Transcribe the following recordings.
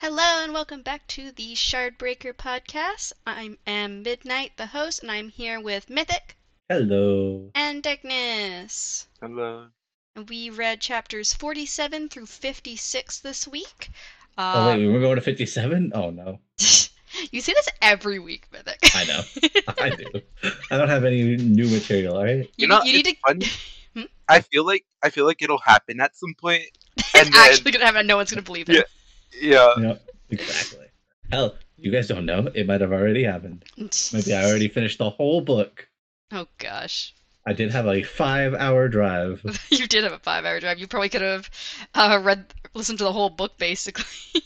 Hello and welcome back to the Shardbreaker podcast. I am Midnight, the host, and I'm here with Mythic Hello. and Darkness. Hello. And we read chapters 47 through 56 this week. Oh Uh, wait, we're going to fifty-seven. Oh no, you see this every week, Mythic. I know. I do. I don't have any new material. All right. you, You know, you need to. Hmm? I feel like I feel like it'll happen at some point. It's then- actually gonna happen. No one's gonna believe it. Yeah. Yeah. Exactly. Hell, you guys don't know. It might have already happened. Maybe I already finished the whole book. Oh gosh. I did have a five-hour drive. you did have a five-hour drive. You probably could have uh, read, listened to the whole book, basically.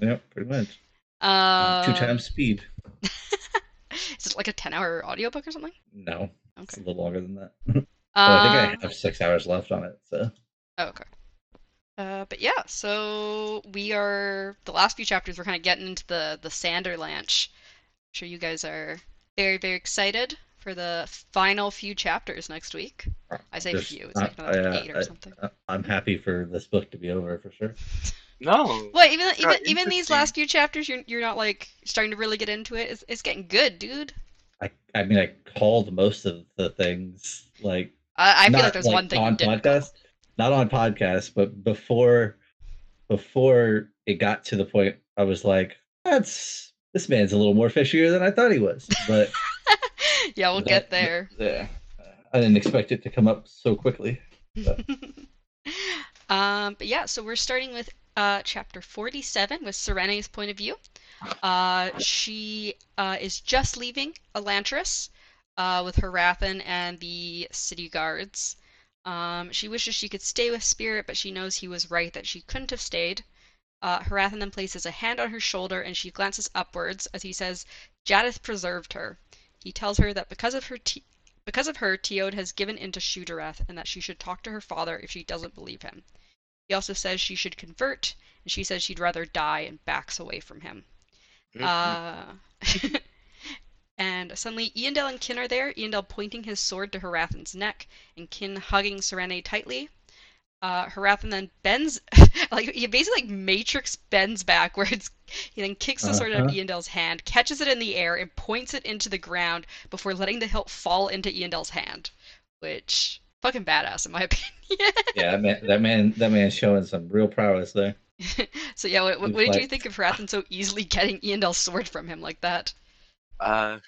Yep, pretty much. Uh, Two times speed. Is it like a ten-hour audiobook or something? No, it's a little longer than that. But I Uh, think I have six hours left on it. So Oh, okay. Uh, but yeah, so we are the last few chapters. We're kind of getting into the the Sanderlanche. I'm sure you guys are very very excited for the final few chapters next week. I say Just- few. It's like uh, another I, eight uh, or something. I- I'm happy for this book to be over for sure. No. Well, even even even these last few chapters, you're you're not like starting to really get into it. It's it's getting good, dude. I I mean I called most of the things like I, I feel not, like there's one thing on podcast, not on podcast, but before before it got to the point, I was like, "That's this man's a little more fishier than I thought he was." But yeah, we'll that- get there. yeah, I didn't expect it to come up so quickly. um, but yeah, so we're starting with uh, chapter 47 with Sarene's point of view. Uh, she uh, is just leaving Elantris uh, with Harathan and the city guards. Um, she wishes she could stay with Spirit, but she knows he was right that she couldn't have stayed. Uh, Harathan then places a hand on her shoulder and she glances upwards as he says, Jaddeth preserved her. He tells her that because of her t- because of her, Teod has given in to Shu-Dereth and that she should talk to her father if she doesn't believe him. He also says she should convert, and she says she'd rather die and backs away from him. Mhm. Uh, and suddenly, Eondel and Kin are there, Eondel pointing his sword to Harathan's neck, and Kin hugging Sarene tightly. Uh, Harathan then bends, like he basically like Matrix bends backwards. He then kicks the sword out of Uh-huh. Hand, catches it in the air, and points it into the ground before letting the hilt fall into Eondel's hand. Which fucking badass in my opinion. Yeah, that man, that man, that man's showing some real prowess there. so yeah, what, what, He's what did you think of Harathan so easily getting Eondel's sword from him like that? Uh,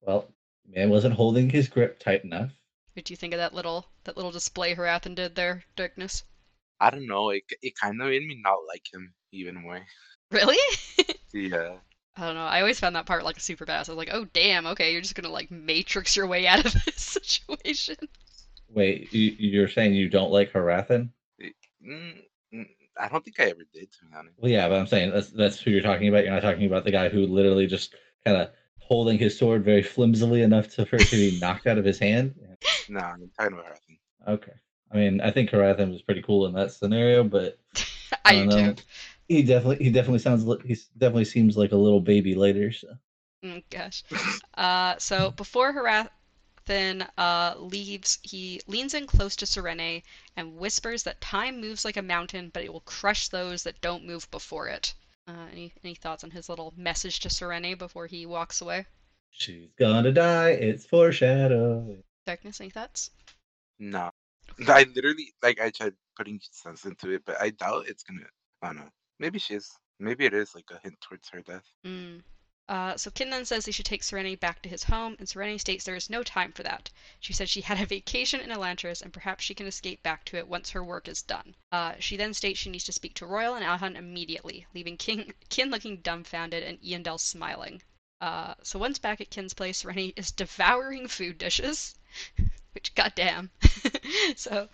Well, man wasn't holding his grip tight enough. What do you think of that little that little display Harathan did there, Darkness? I don't know. It it kind of made me not like him even more. Really? Yeah. I don't know. I always found that part like a super badass. I was like, oh damn, okay, you're just gonna like matrix your way out of this situation. Wait, you, you're saying you don't like Harathan? Mm, mm, I don't think I ever did, to be honest. Well, yeah, but I'm saying that's that's who you're talking about. You're not talking about the guy who literally just kind of holding his sword very flimsily enough to for it to be knocked out of his hand. No, I'm talking about Harathan. Okay, I mean, I think Harathan was pretty cool in that scenario, but I, don't do know. too. He definitely he definitely sounds he definitely seems like a little baby later. So Mm, gosh. Uh, so before Harathan uh, leaves, he leans in close to Sarene and whispers that time moves like a mountain, but it will crush those that don't move before it. Uh, any any thoughts on his little message to Sarene before he walks away? she's gonna die. It's foreshadow. Darkness, any thoughts? No. I literally like I tried putting sense into it, but I doubt it's gonna. I don't know. Maybe she is. Maybe it is like a hint towards her death. Mm. Uh, so Kin then says they should take Sarene back to his home, and Sarene states there is no time for that. She said she had a vacation in Elantris, and perhaps she can escape back to it once her work is done. Uh, she then states she needs to speak to Royal and Alhan immediately, leaving King, Kin looking dumbfounded and Eondel smiling. Uh, so once back at Kin's place, Sarene is devouring food dishes, which goddamn. so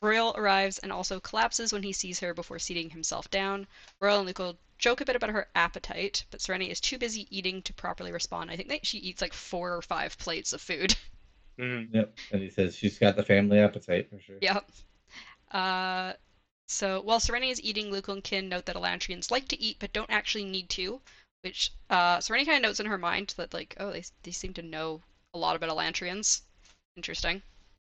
Royal arrives and also collapses when he sees her before seating himself down. Royal and Luco joke a bit about her appetite, but Sarene is too busy eating to properly respond. I think that she eats like four or five plates of food. Mm-hmm. Yep, and he says she's got the family appetite for sure. yep. Uh, so while Sarene is eating, Luco and Kin note that Elantrians like to eat but don't actually need to, which uh, Sarene kind of notes in her mind that like, oh, they they seem to know a lot about Elantrians. Interesting.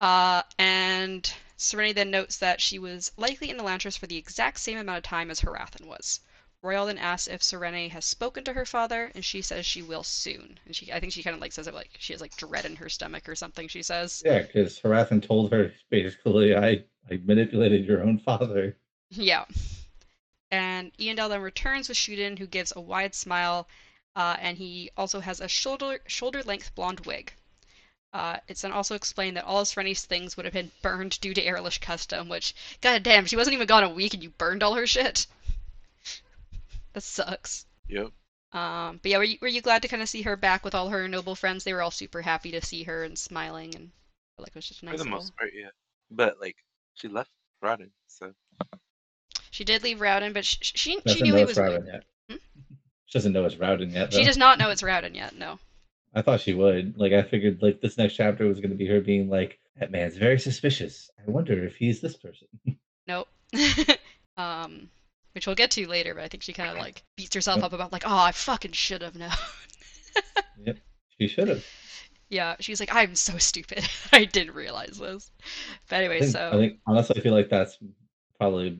Uh, and Sarene then notes that she was likely in the Elantris for the exact same amount of time as Harathan was. Royal then asks if Sarene has spoken to her father, and she says she will soon. And she, I think she kind of like says it like she has like dread in her stomach or something. She says, Yeah, because Harathan told her basically, I, I manipulated your own father. Yeah. And Eondel then returns with Shuden, who gives a wide smile, uh, and he also has a shoulder shoulder length blonde wig. Uh, it's then also explained that all of Sarene's things would have been burned due to Arelish custom, which, god damn, she wasn't even gone a week and you burned all her shit. that sucks. Yep. Um, but yeah, were you, were you glad to kind of see her back with all her noble friends? They were all super happy to see her and smiling, and like it was just a nice. For the little... most part, yeah. But like, she left Rodden, so. She did leave Raoden, but she she, she Doesn't knew know he it's was. Raoden yet. Hmm? She doesn't know it's Raoden yet. She does not know it's Raoden yet. No. I thought she would. Like I figured like this next chapter was gonna be her being like, That man's very suspicious. I wonder if he's this person. Nope. um, which we'll get to later, but I think she kind of like beats herself up about like, oh, I fucking should have known. yep. She should have. yeah, she's like, I'm so stupid. I didn't realize this. But anyway, I think, so I think honestly I feel like that's probably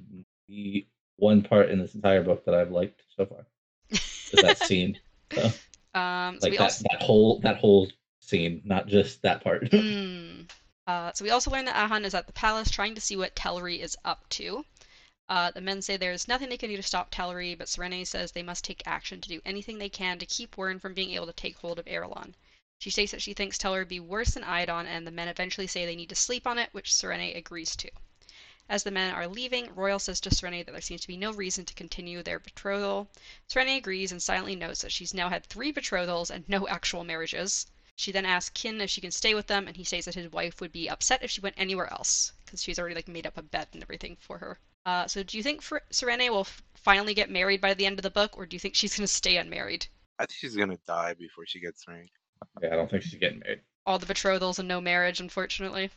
the one part in this entire book that I've liked so far. Is that scene. So, um, so like we that, also that whole that whole scene, not just that part. Mm. Uh, so we also learn that Ahan is at the palace trying to see what Telri is up to. Uh, the men say there's nothing they can do to stop Telri, but Sarene says they must take action to do anything they can to keep Wyrn from being able to take hold of Arelon. She states that she thinks Telri would be worse than Iadon, and the men eventually say they need to sleep on it, which Sarene agrees to. As the men are leaving, Royal says to Sarene that there seems to be no reason to continue their betrothal. Sarene agrees and silently notes that she's now had three betrothals and no actual marriages. She then asks Kin if she can stay with them, and he states that his wife would be upset if she went anywhere else, because she's already like made up a bed and everything for her. Uh, so do you think Fr- Sarene will f- finally get married by the end of the book, or do you think she's gonna stay unmarried? I think she's gonna die before she gets married. yeah, I don't think she's getting married. All the betrothals and no marriage, unfortunately.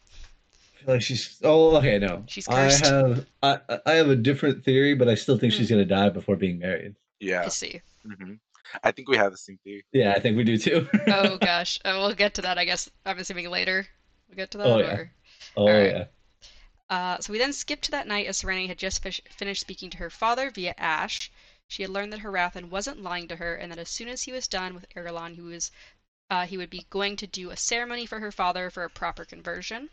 I feel like she's oh okay no. She's I have I I have a different theory, but I still think she's gonna die before being married. yeah I Yeah. see. hmm I think we have the same theory. Yeah, I think we do too. Oh gosh, uh, we'll get to that. I guess I'm assuming later. We'll get to that. Oh, yeah. or- oh Alright. yeah. Uh, so we then skip to that night as Sarene had just fish- finished speaking to her father via Ash. She had learned that Harathan wasn't lying to her, and that as soon as he was done with Arelon, he was uh, he would be going to do a ceremony for her father for a proper conversion.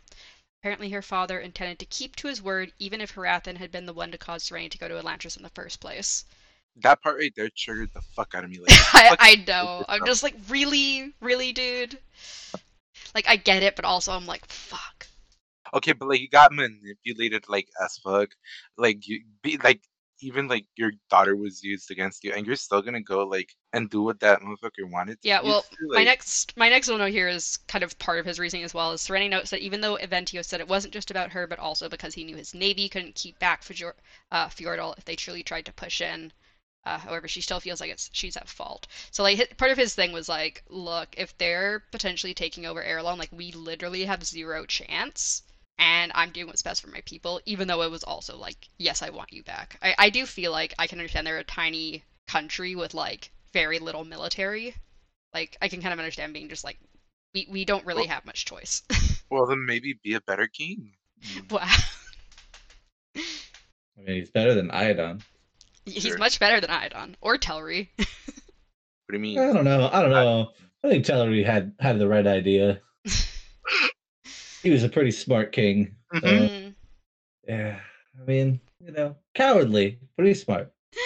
Apparently, her father intended to keep to his word, even if Harathan had been the one to cause Sarene to go to Elantris in the first place. That part right there triggered the fuck out of me. Like, I, I know. I'm just like, really, really, dude. Like, I get it, but also I'm like, fuck. okay, but like you got manipulated like as fuck. Like you be like even like your daughter was used against you, and you're still gonna go like and do what that motherfucker wanted. to Yeah, well, do, my next my next little note here is kind of part of his reasoning as well. Is Sarene notes that even though Eventeo said it wasn't just about her, but also because he knew his navy couldn't keep back Fjord, uh, Fjorden if they truly tried to push in. Uh, however, she still feels like it's she's at fault. So like hi- part of his thing was like, look, if they're potentially taking over Arelon, like we literally have zero chance, and I'm doing what's best for my people. Even though it was also like, yes, I want you back. I I do feel like I can understand they're a tiny country with like very little military, like I can kind of understand being just like we, we don't really Well- have much choice. well, then maybe be a better king. wow. I mean, he's better than Iadon. He's Sure. much better than Iadon or Telri. What do you mean? I don't know. I don't know. I think Tellery had had the right idea. He was a pretty smart king. so, Mhm. Mm. yeah, I mean, you know, cowardly, pretty smart.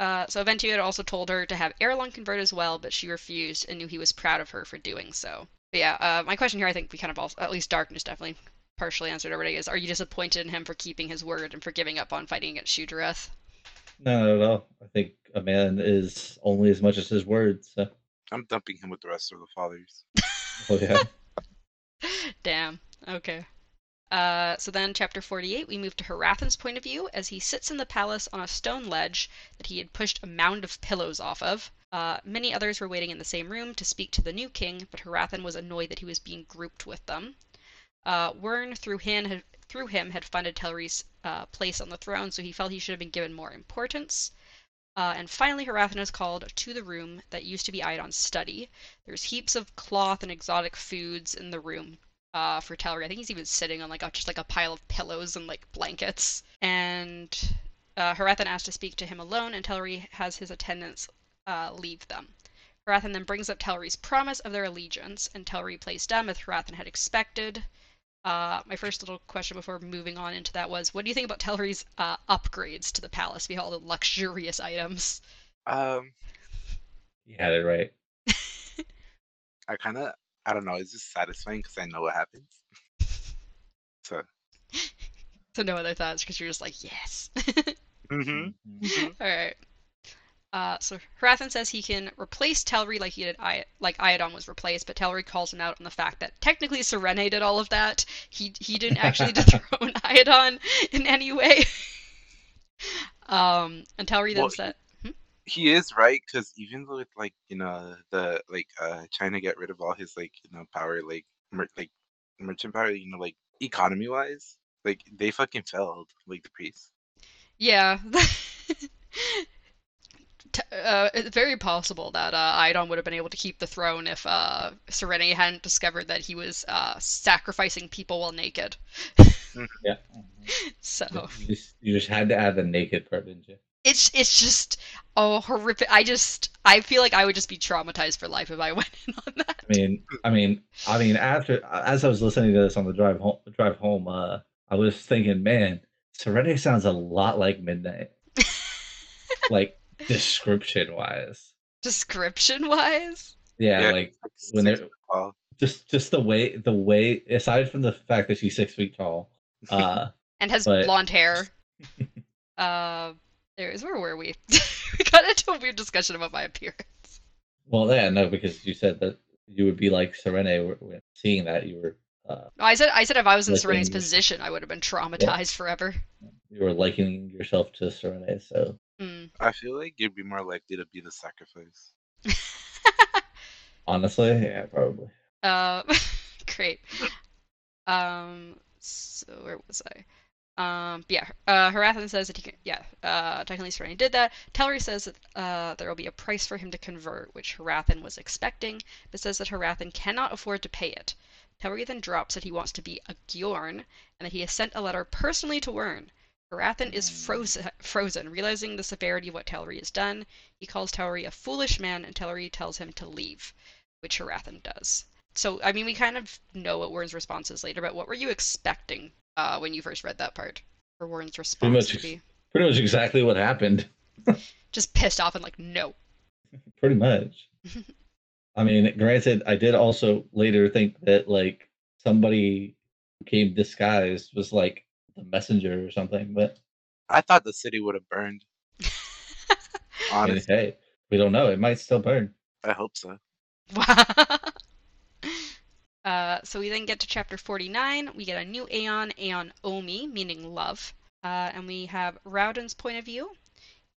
Uh, so Eventeo also told her to have Arelon convert as well, but she refused and knew he was proud of her for doing so. But yeah, uh, my question here, I think we kind of all, at least Darkness definitely partially answered already, is are you disappointed in him for keeping his word and for giving up on fighting against Shu-Dereth? No, not at all. I think a man is only as much as his word. So, I'm dumping him with the rest of the fathers. oh yeah. Damn. Okay. Uh, so then, chapter 48, we move to Harathan's point of view as he sits in the palace on a stone ledge that he had pushed a mound of pillows off of. Uh, many others were waiting in the same room to speak to the new king, but Harathan was annoyed that he was being grouped with them. Uh, Wyrn, through him, had, through him, had funded Telri's uh, place on the throne, so he felt he should have been given more importance. Uh, and finally, Harathan is called to the room that used to be Iadon's study. There's heaps of cloth and exotic foods in the room uh, for Telri. I think he's even sitting on like a, just like a pile of pillows and like blankets. And uh, Harathan asks to speak to him alone, and Telri has his attendants uh, leave them. Harathan then brings up Telri's promise of their allegiance, and Telri plays dumb as Harathan had expected. Uh, my first little question before moving on into that was, what do you think about Telri's uh, upgrades to the palace? We have all the luxurious items. Um, You had it right. I kind of, I don't know. It's just satisfying because I know what happens. So, So no other thoughts because you're just like, yes. hmm All right. Uh, so Harathan says he can replace Telri like he did, I- like Iadon was replaced, but Telri calls him out on the fact that technically Sarene did all of that. He he didn't actually dethrone Iadon in any way. um, and Telri then Well, said, he is right because even with like you know the like uh trying to get rid of all his like you know power like mer- like merchant power you know like economy wise like they fucking failed like the priests. Yeah. T- uh, it's very possible that uh, Iadon would have been able to keep the throne if uh, Sarene hadn't discovered that he was uh, sacrificing people while naked. Yeah. So You just, you just had to add the naked part, didn't you? It's it's just oh horrific. I just I feel like I would just be traumatized for life if I went in on that. I mean, I mean, I mean, after as I was listening to this on the drive home, drive home, uh, I was thinking, man, Serenity sounds a lot like Midnight, like description wise. Description wise, Yeah, Yeah, like Like, when they're tall. just just the way the way aside from the fact that she's six feet tall, uh, and has But- blonde hair. uh, there is where were we? we got into a weird discussion about my appearance. well, yeah, no, because you said that you would be like Sarene seeing that you were uh, No, I said I said if I was in Sarene's position, I would have been traumatized forever. you were likening yourself to Sarene. So Mm. I feel like you'd be more likely to be the sacrifice. honestly, yeah, probably. Uh, great. Um, so where was I? Um, yeah, uh, Harathan says that he can, yeah, uh, technically Sarene did that. Telri says that uh, there will be a price for him to convert, which Harathan was expecting, but says that Harathan cannot afford to pay it. Telri then drops that he wants to be a gyorn, and that he has sent a letter personally to Wyrn. Harathan is frozen, frozen, realizing the severity of what Telri has done. He calls Telri a foolish man, and Telri tells him to leave, which Harathan does. So, I mean, we kind of know what Warren's response is later, but what were you expecting uh, when you first read that part? For Warren's response much to be Pretty much exactly what happened. just pissed off and like, no. Pretty much. I mean, granted, I did also later think that like somebody who came disguised was like the messenger or something, but I thought the city would have burned. I mean, Honestly, hey, we don't know. It might still burn. I hope so. Uh, so we then get to chapter 49. We get a new Aeon, Aeon Omi, meaning love. Uh, and we have Raoden's point of view.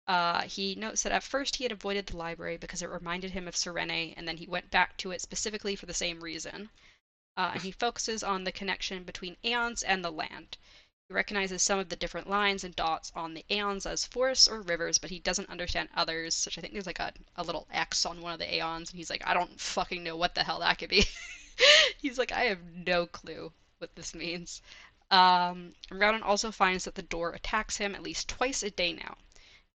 Uh, he notes that at first he had avoided the library because it reminded him of Sarene, and then he went back to it specifically for the same reason. Uh, and he focuses on the connection between aeons and the land. He recognizes some of the different lines and dots on the aeons as forests or rivers, but he doesn't understand others, such I think there's like a, a little X on one of the aeons, and he's like, I don't fucking know what the hell that could be. he's like, I have no clue what this means. Um, Raoden also finds that the door attacks him at least twice a day now.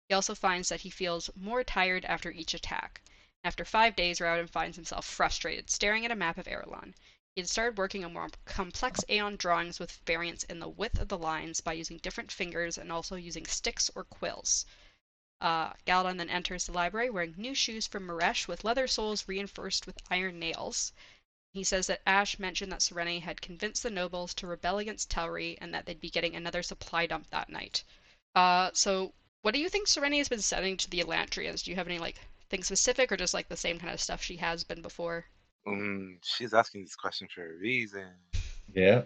He also finds that he feels more tired after each attack. After five days, Raoden finds himself frustrated, staring at a map of Arelon. He had started working on more complex Aeon drawings with variants in the width of the lines by using different fingers and also using sticks or quills. Uh, Galladon then enters the library wearing new shoes from Maresh with leather soles reinforced with iron nails. He says that Ash mentioned that Sarene had convinced the nobles to rebel against Telri and that they'd be getting another supply dump that night. Uh, so what do you think Sarene has been sending to the Elantrians? Do you have any like thing specific or just like the same kind of stuff she has been before? Um, she's asking this question for a reason. Yeah,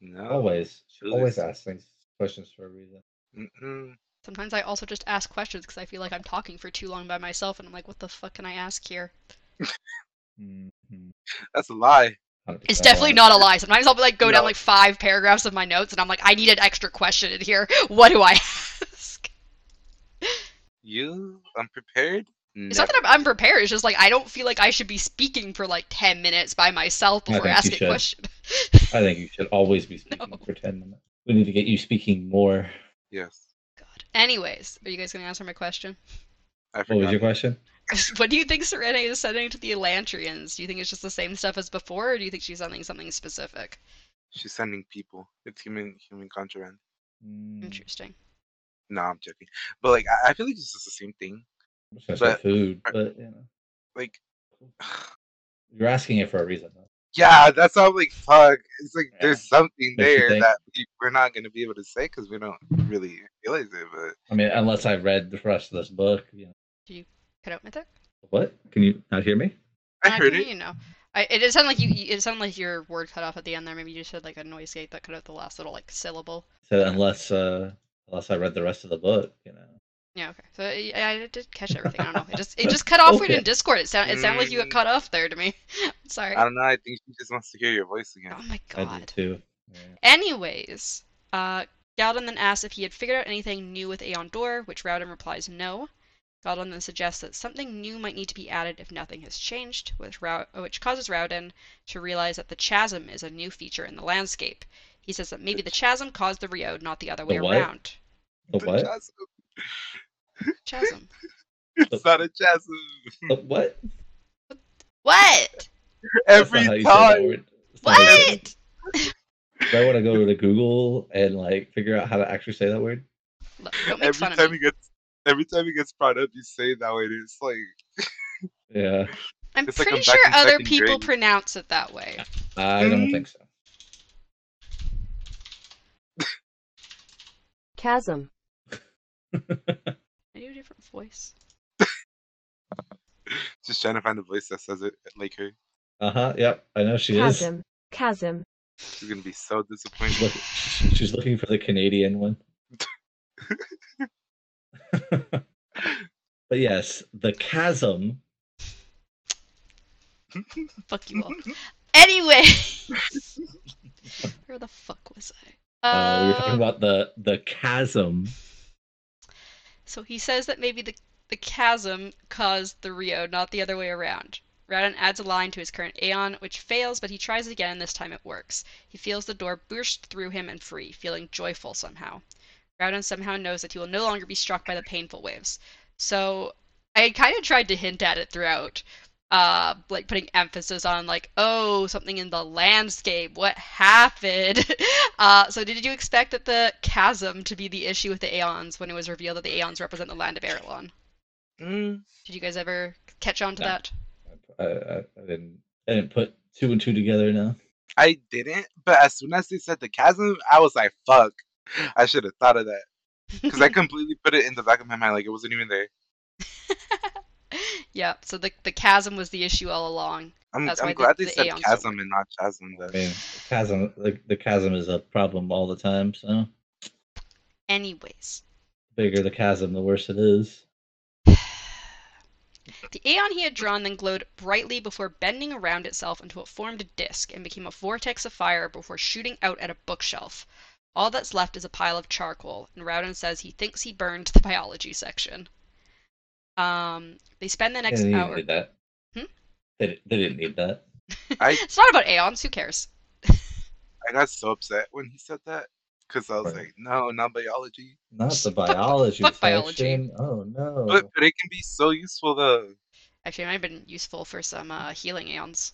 No. always, she was always just- ask things questions for a reason. Mm-mm. Sometimes I also just ask questions because I feel like I'm talking for too long by myself and I'm like, what the fuck can I ask here? Mhm. That's a lie. 100% It's definitely not a lie. Sometimes I'll like go down like five paragraphs of my notes and I'm like, I need an extra question in here. What do I ask? You unprepared? It's not that I'm unprepared. It's just like I don't feel like I should be speaking for like ten minutes by myself I before asking a question. I think you should always be speaking No. for ten minutes. We need to get you speaking more. Yes. God. Anyways, are you guys gonna answer my question? I What was your question? what do you think Serena is sending to the Elantrians? Do you think it's just the same stuff as before, or do you think she's sending something specific? She's sending people. It's human human contraband. Mm, Interesting. No, I'm joking. But like, I, I feel like it's just the same thing. I'm just but- food, but you know, Like, you're asking it for a reason. Though. yeah, that's how I'm like fuck. It's like Yeah. there's something Makes there that we, we're not gonna be able to say because we don't really realize it. But I mean, unless I read the rest of this book. You know. Cut out my tech. What? Can you not hear me? I Uh, heard it. You know, I, it did sound like you. you- It sounded like your word cut off at the end there. Maybe you just had like a noise gate that cut out the last little like syllable. So unless uh unless I read the rest of the book, you know. Yeah. Okay. So I, I did catch everything. I don't know. It just it just cut off weird Okay. in Discord. It sound it sounded like you got Mm. cut off there to me. Sorry. I don't know. I think she just wants to hear your voice again. Oh my god. I god. did too. Yeah. Anyways, uh, Galladon then asks if he had figured out anything new with Aeon Door, which Raoden replies no. Galladon then suggests that something new might need to be added if nothing has changed, which, Rou- which causes Raoden to realize that the chasm is a new feature in the landscape. He says that maybe the chasm caused the Reod, not the other way The what? around. The The what? chasm. Chasm. It's not a chasm. The what? what? Every not how you say that time. word. That's not how you say it. What? Do I want to go to Google and like figure out how to actually say that word? Look, don't make Every fun of time me. he gets, every time he gets brought up, you say it that way. and It's like Yeah, I'm it's like pretty I'm sure other people grade. pronounce it that way. I don't Mhm. think so. chasm, I do a different voice. just trying to find a voice that says it like her. Uh huh. Yep, I know she is. chasm, chasm, She's gonna be so disappointed. Look, she's looking for the Canadian one. but yes, the chasm. Fuck you all. Anyway, where the fuck was I? Uh, we were talking Uh, about the the chasm. so he says that maybe the the chasm caused the Reod, not the other way around. Raoden adds a line to his current Aeon, which fails, but he tries again, and this time it works. He feels the door burst through him and free, feeling joyful somehow. Raoden somehow knows that he will no longer be struck by the painful waves. So I kind of tried to hint at it throughout, uh, like putting emphasis on like, oh, something in the landscape. What happened? uh, so did you expect that the chasm to be the issue with the Aeons when it was revealed that the Aeons represent the land of Erelon? Mm, Did you guys ever catch on to No. that? I, I, I didn't I didn't put two and two together. No. I didn't, but as soon as they said the chasm, I was like, "Fuck!" I should have thought of that because I completely put it in the back of my mind, like it wasn't even there. yeah. So the the chasm was the issue all along. I'm, That's I'm why the- glad they the said Aeons don't chasm and not chasm. I Though. mean, chasm. The, the chasm is a problem all the time. So Anyways, the bigger the chasm, the worse it is. the Aeon he had drawn then glowed brightly before bending around itself until it formed a disk and became a vortex of fire before shooting out at a bookshelf. All that's left is a pile of charcoal, and Raoden says he thinks he burned the biology section. Um, they spend the They next didn't hour. need that. Hmm? They, they didn't need that. It's not about Aeons. Who cares? I got so upset when he said that because I was Right. like, "No, not biology." Not the Fuck- biology fuck biology. Oh no. But but it can be so useful though. Actually, it might have been useful for some uh, healing Aeons.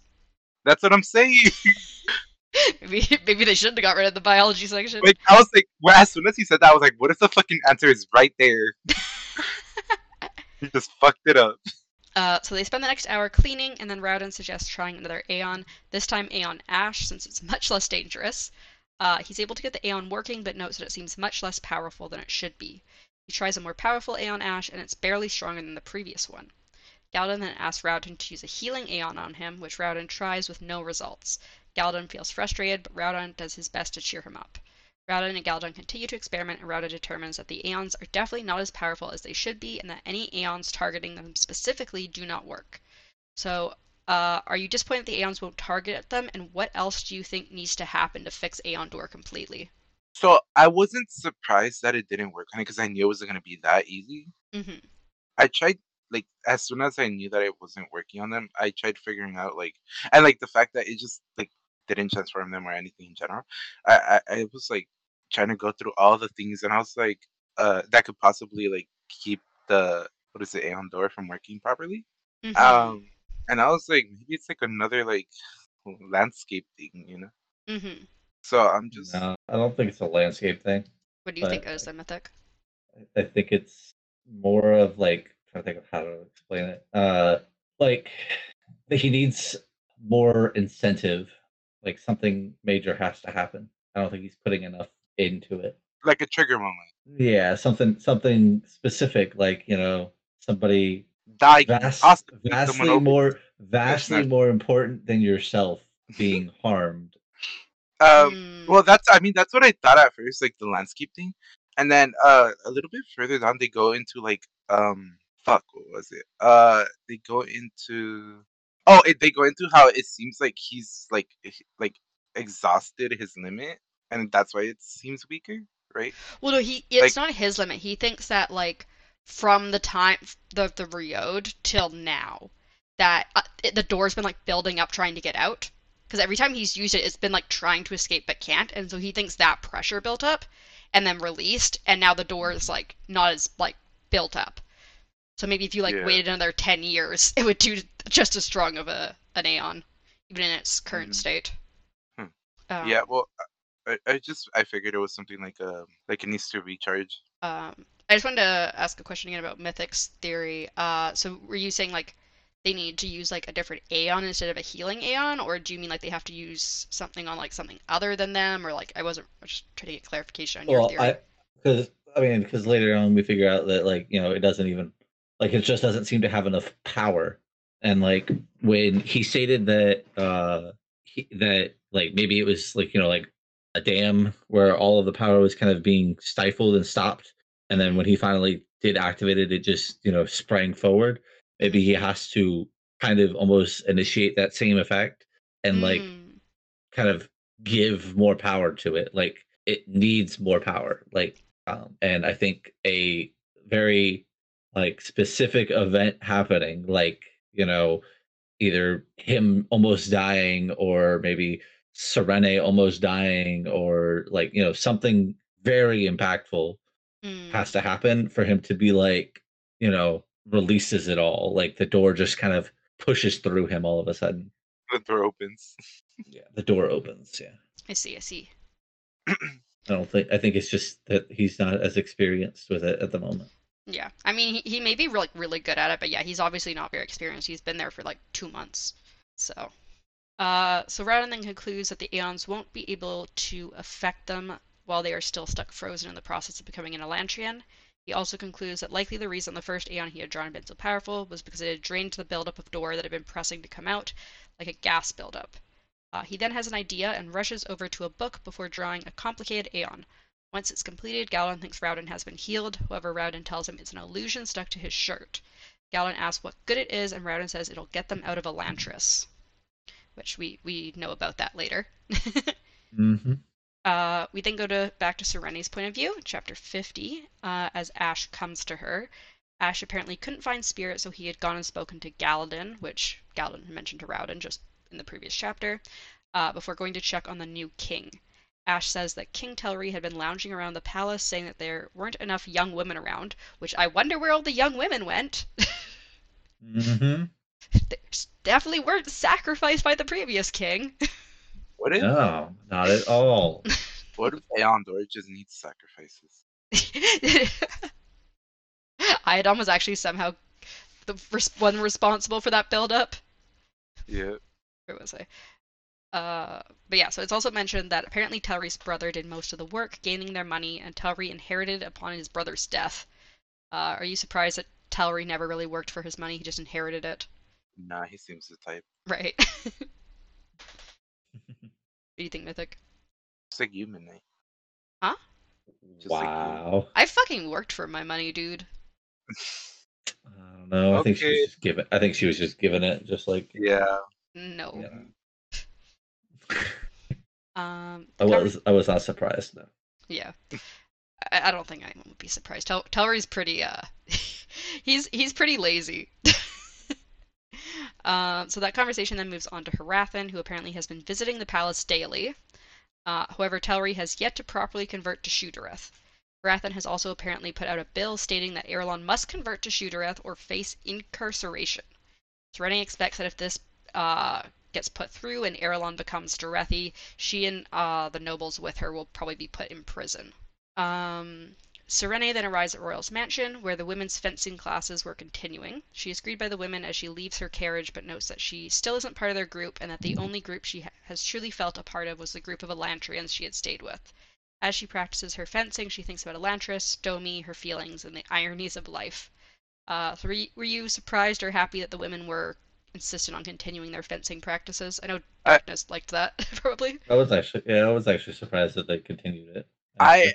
That's what I'm saying. Maybe maybe they shouldn't have got rid of the biology section. like I was like, well, as soon as he said that, I was like, "What if the fucking answer is right there?" he just fucked it up. Uh, so they spend the next hour cleaning, and then Raoden suggests trying another Aeon, this time Aeon Ash, since it's much less dangerous. Uh, he's able to get the Aeon working, but notes that it seems much less powerful than it should be. He tries a more powerful Aeon Ash, and it's barely stronger than the previous one. Galladon then asks Raoden to use a healing Aeon on him, which Raoden tries with no results. Galladon feels frustrated, but Raoden does his best to cheer him up. Raoden and Galladon continue to experiment, and Raoden determines that the Aeons are definitely not as powerful as they should be, and that any Aeons targeting them specifically do not work. So, uh, are you disappointed that the Aeons won't target them, and what else do you think needs to happen to fix Aeon Door completely? So I wasn't surprised that it didn't work on it because I knew it wasn't gonna be that easy. hmm I tried like as soon as I knew that it wasn't working on them, I tried figuring out like and like the fact that it just like didn't transform them or anything in general. I I, I was like trying to go through all the things and I was like, uh that could possibly like keep the what is it Aeon door from working properly. Mhm. Um, and I was like, maybe it's like another like landscape thing, you know. Mhm. So I'm just No, I don't think it's a landscape thing. What do you think But- it is, then, Mythic? I- I think it's more of like trying to think of how to explain it. Uh, like he needs more incentive. Like something major has to happen. I don't think he's putting enough into it. like a trigger moment. Yeah, something something specific. Like you know, somebody Die vast, possibly vastly more vastly not- more important than yourself being harmed. Um, Mm, well, that's I mean that's what I thought at first, like the landscape thing, and then uh a little bit further down they go into like um fuck what was it? Uh, they go into oh it, they go into how it seems like he's like like exhausted his limit, and that's why it seems weaker, right? Well, no, he it's Like- not his limit. He thinks that like from the time the the Reod till now, that uh, it, the door's been like building up trying to get out. Because every time he's used it, it's been like trying to escape but can't, and so he thinks that pressure built up, and then released, and now the door is like not as like built up. So maybe if you like Yeah. waited another ten years, it would do just as strong of a an Aeon, even in its current Mhm. state. Hmm. Um, yeah, well, I, I just I figured it was something like um like it needs to recharge. Um, I just wanted to ask a question again about Mythic's theory. Uh, so were you saying like they need to use like a different Aeon instead of a healing Aeon, or do you mean like they have to use something on like something other than them, or like I wasn't I was just trying to get clarification on your Well, theory. I because I mean because later on we figure out that like you know it doesn't even like it just doesn't seem to have enough power, and like when he stated that uh he, that like maybe it was like you know like a dam where all of the power was kind of being stifled and stopped, and then when he finally did activate it, it just you know sprang forward. Maybe he has to kind of almost initiate that same effect and like Mm, kind of give more power to it. Like it needs more power. Like um, and i think a very like specific event happening like you know either him almost dying or maybe serene almost dying or like you know something very impactful mm, has to happen for him to be like you know releases it all like the door just kind of pushes through him all of a sudden The door opens. yeah the door opens yeah I see, I see. I don't think. I think it's just that he's not as experienced with it at the moment. Yeah, I mean he, he may be like really good at it, but yeah, he's obviously not very experienced. He's been there for like two months, so. Uh, so Raoden then concludes that the Aeons won't be able to affect them while they are still stuck frozen in the process of becoming an Elantrian. He also concludes that likely the reason the first Aeon he had drawn had been so powerful was because it had drained the buildup of door that had been pressing to come out, like a gas buildup. Uh, he then has an idea and rushes over to a book before drawing a complicated Aeon. Once it's completed, Gallon thinks Raoden has been healed. However, Raoden tells him it's an illusion stuck to his shirt. Gallon asks what good it is, and Raoden says it'll get them out of Elantris. Which we, we know about that later. Mm-hmm. Uh, we then go to back to Sarene's point of view, chapter 50, uh, as Ash comes to her. Ash apparently couldn't find Spirit, so he had gone and spoken to Galladon, which Galladon mentioned to Raoden just in the previous chapter, uh, before going to check on the new king. Ash says that King Telri had been lounging around the palace saying that there weren't enough young women around, which I wonder where all the young women went. Mm-hmm. they definitely weren't sacrificed by the previous king. What if No, not at all. what if Aeon Door just needs sacrifices? Iadon was actually somehow the res- one responsible for that buildup. Yeah. Where was I? Uh, but yeah, so it's also mentioned that apparently Telri's brother did most of the work, gaining their money, and Telri inherited upon his brother's death. Uh, are you surprised that Telri never really worked for his money? He just inherited it, Nah, he seems the type. right? what do you think, Mythic? It's like you, Midnight. Just like wow. I fucking worked for my money, dude. I don't know. I think she was just giving. I think she was just giving it, just like. Yeah. No. Yeah. Um, I was. I was not surprised though. Yeah. I, I don't think anyone would be surprised. Tel- Telri's pretty uh he's he's pretty lazy. um, so that conversation then moves on to Harathan, who apparently has been visiting the palace daily. Uh, however, Telri has yet to properly convert to Shu-Dereth. Hrathen has also apparently put out a bill stating that Irulan must convert to Shu-Dereth or face incarceration. So Sarene expects that if this uh, gets put through and Irulan becomes Derethi, she and uh, the nobles with her will probably be put in prison. Um, Sarene then arrives at Royal's mansion, where the women's fencing classes were continuing. She is greeted by the women as she leaves her carriage, but notes that she still isn't part of their group, and that the only group she ha- has truly felt a part of was the group of Elantrians she had stayed with. As she practices her fencing, she thinks about Elantris, Domi, her feelings, and the ironies of life. Uh, so were you surprised or happy that the women were insistent on continuing their fencing practices? I know I- Darkness liked that, probably. I was actually yeah, I was actually surprised that they continued it. I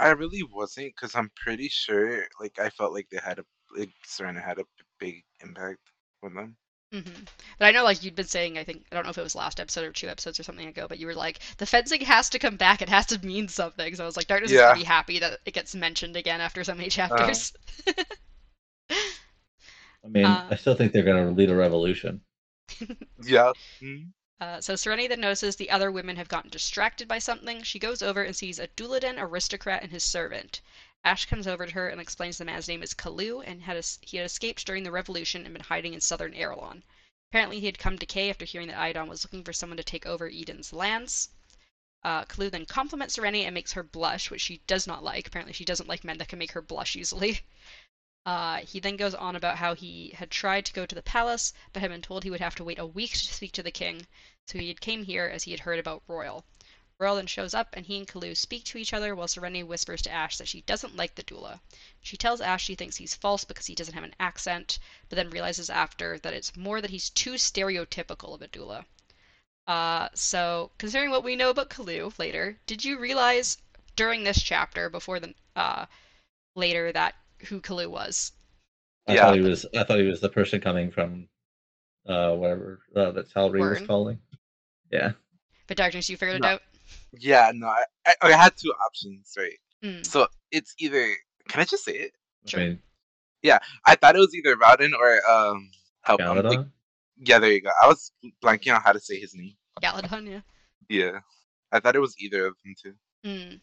I really wasn't because I'm pretty sure like I felt like they had a like Serena had a big impact on them. hmm But I know, like you'd been saying, I think I don't know if it was last episode or two episodes or something ago, but you were like, the fencing has to come back. It has to mean something. So I was like, Darkness is Yeah. gonna be happy that it gets mentioned again after so many chapters. I mean, uh, I still think they're gonna lead a revolution. Yeah. Mhm. Uh, so Sereni then notices the other women have gotten distracted by something. She goes over and sees a Duladin aristocrat and his servant. Ash comes over to her and explains the man's name is Kalu and had es- he had escaped during the revolution and been hiding in southern Arelon. Apparently, he had come to Kae after hearing that Iadon was looking for someone to take over Edan's lands. Uh, Kalu then compliments Sereni and makes her blush, which she does not like. Apparently, she doesn't like men that can make her blush easily. Uh, he then goes on about how he had tried to go to the palace, but had been told he would have to wait a week to speak to the king, so he had came here as he had heard about Royal. Royal then shows up, and he and Kalu speak to each other while Serenity whispers to Ash that she doesn't like the Dula. She tells Ash she thinks he's false because he doesn't have an accent, but then realizes after that it's more that he's too stereotypical of a Dula. Uh, so, considering what we know about Kalu later, did you realize during this chapter, before the uh, later, that who Kalu was? I Yeah. thought he was. I thought he was the person coming from, uh, whatever uh, that Salary was calling. Yeah. But Darkness, you figured it out. Yeah. No, I, I I had two options, right? Mm. So it's either can I just say it? Sure. I mean, I thought it was either Raoden or um help. Like- Galladon? yeah, there you go. I was blanking on how to say his name. Galladon, yeah. Yeah. I thought it was either of them too. Mm.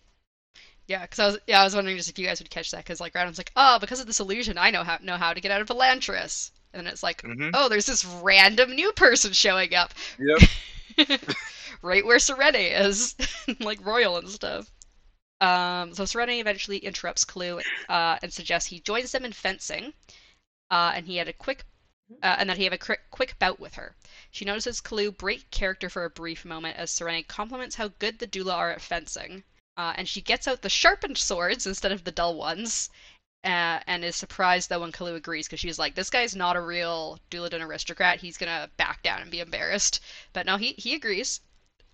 Yeah, because I was yeah I was wondering just if you guys would catch that because like Raoden's like oh because of this illusion I know how know how to get out of Elantris and then it's like hmm oh there's this random new person showing up Yep. right where Sarene is like royal and stuff. Um, so Sarene eventually interrupts Clue uh, and suggests he joins them in fencing, uh, and he had a quick uh, and that he have a quick, quick bout with her. She notices Clue break character for a brief moment as Sarene compliments how good the Dula are at fencing, uh, and she gets out the sharpened swords instead of the dull ones. Uh, and is surprised though when Kalu agrees because she's like, "This guy's not a real Duladin aristocrat. He's gonna back down and be embarrassed." But no, he he agrees.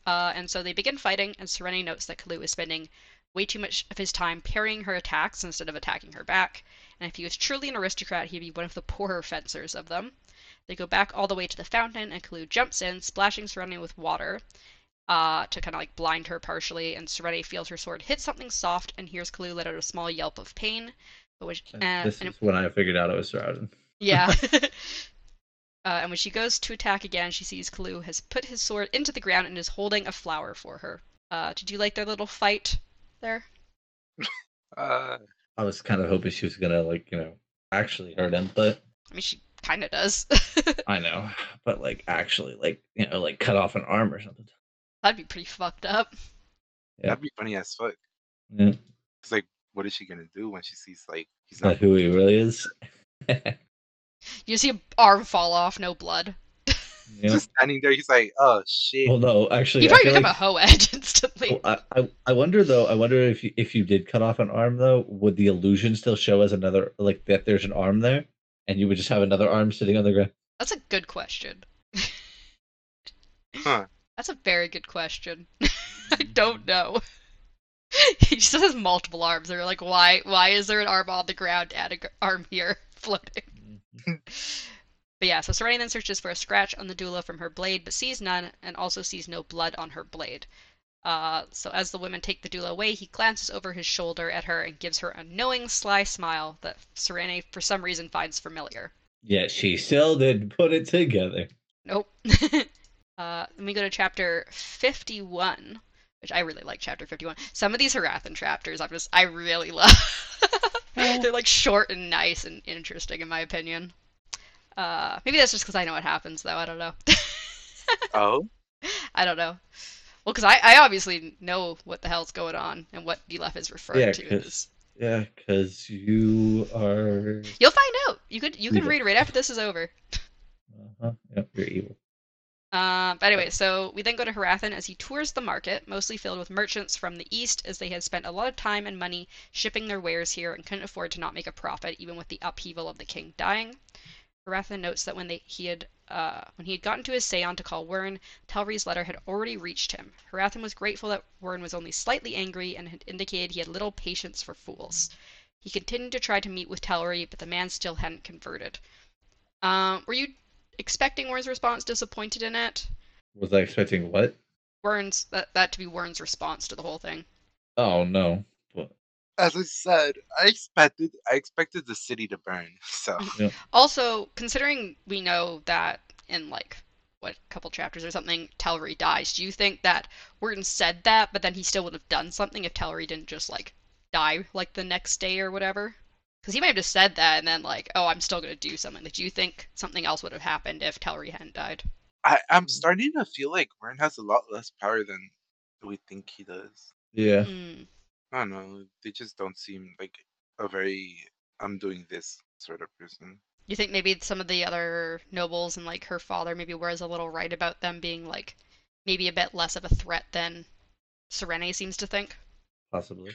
Uh, and so they begin fighting, and Sarene notes that Kalu is spending way too much of his time parrying her attacks instead of attacking her back. And if he was truly an aristocrat, he'd be one of the poorer fencers of them. They go back all the way to the fountain, and Kalu jumps in, splashing Sarene with water uh, to kind of like blind her partially. And Sarene feels her sword hit something soft and hears Kalu let out a small yelp of pain. Which, And this and is when I figured out it was Raoden. yeah. uh, and when she goes to attack again, she sees Kalu has put his sword into the ground and is holding a flower for her. Uh, did you like their little fight there? Uh, I was kind of hoping she was gonna like you know actually hurt him, but I mean, she kind of does. I know, but like actually like you know like cut off an arm or something. That'd be pretty fucked up. Yeah. that'd be funny as fuck. Yeah. It's like, what is she gonna do when she sees like he's Is that not? who he really is? You see an arm fall off, no blood. yeah. Just standing there, he's like, oh shit. Well, no, actually, You I probably become like- a hoe edge instantly. Well, I, I I wonder though. I wonder if you, if you did cut off an arm though, would the illusion still show as another like that? There's an arm there, and you would just have another arm sitting on the ground. That's a good question. Huh. That's a very good question. I don't know. he just has multiple arms. They're like, why? Why is there an arm on the ground and an arm here floating? But yeah, so Sarene then searches for a scratch on the Dula from her blade, but sees none, and also sees no blood on her blade. Uh, so as the women take the Dula away, he glances over his shoulder at her and gives her a knowing, sly smile that Sarene, for some reason, finds familiar. Yeah, she still didn't put it together. Nope. Uh, then we go to chapter 51, which I really like chapter 51. Some of these Harathan chapters, I'm just I really love. They're like short and nice and interesting in my opinion. Uh, maybe that's just because I know what happens though. I don't know. Oh, I don't know. Well, because I, I obviously know what the hell's going on and what Dilaf is referring Yeah, to. 'cause- Is, Yeah, because you are. you'll find out. You could you can Evil. read right after this is over. Uh-huh. Yep, you're evil. Uh, but anyway, so we then go to Hrathen as he tours the market, mostly filled with merchants from the east, as they had spent a lot of time and money shipping their wares here and couldn't afford to not make a profit, even with the upheaval of the king dying. Hrathen notes that when they, he had uh, when he had gotten to his Seon to call Wyrn, Telrii's letter had already reached him. Hrathen was grateful that Wyrn was only slightly angry and had indicated he had little patience for fools. He continued to try to meet with Telrii, but the man still hadn't converted. Um, were you expecting Wyrn's response, disappointed in it? Was I expecting what? Wyrn's that that to be Wyrn's response to the whole thing. Oh no. What? as I said, I expected I expected the city to burn. So Also, considering we know that in like what couple chapters or something, Telrii dies. Do you think that Wyrn said that, but then he still would have done something if Telrii didn't just like die like the next day or whatever? Because he might have just said that and then like, oh, I'm still gonna do something. Like, do you think something else would have happened if Telrii hadn't died? I, I'm starting to feel like Wyrn has a lot less power than we think he does. Yeah. Hmm. I don't know. They just don't seem like a very I'm doing this sort of person. You think maybe some of the other nobles and like her father maybe was a little right about them being like maybe a bit less of a threat than Sarene seems to think? Possibly.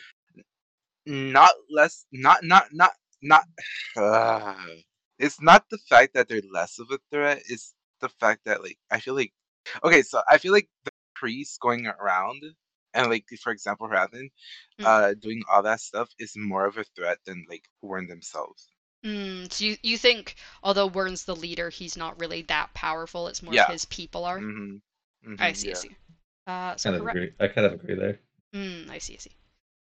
Not less. Not not not not. Uh, it's not the fact that they're less of a threat. It's the fact that like I feel like okay, so I feel like the priests going around and like for example Raven, Mm. uh, doing all that stuff is more of a threat than like Wyrn themselves. Mm, so you, you think although Wyrn's the leader, he's not really that powerful, it's more Yeah. his people are? hmm I see, I see. Uh, so Kind of Hara- agree. I kind of agree there. Mm, I see, I see.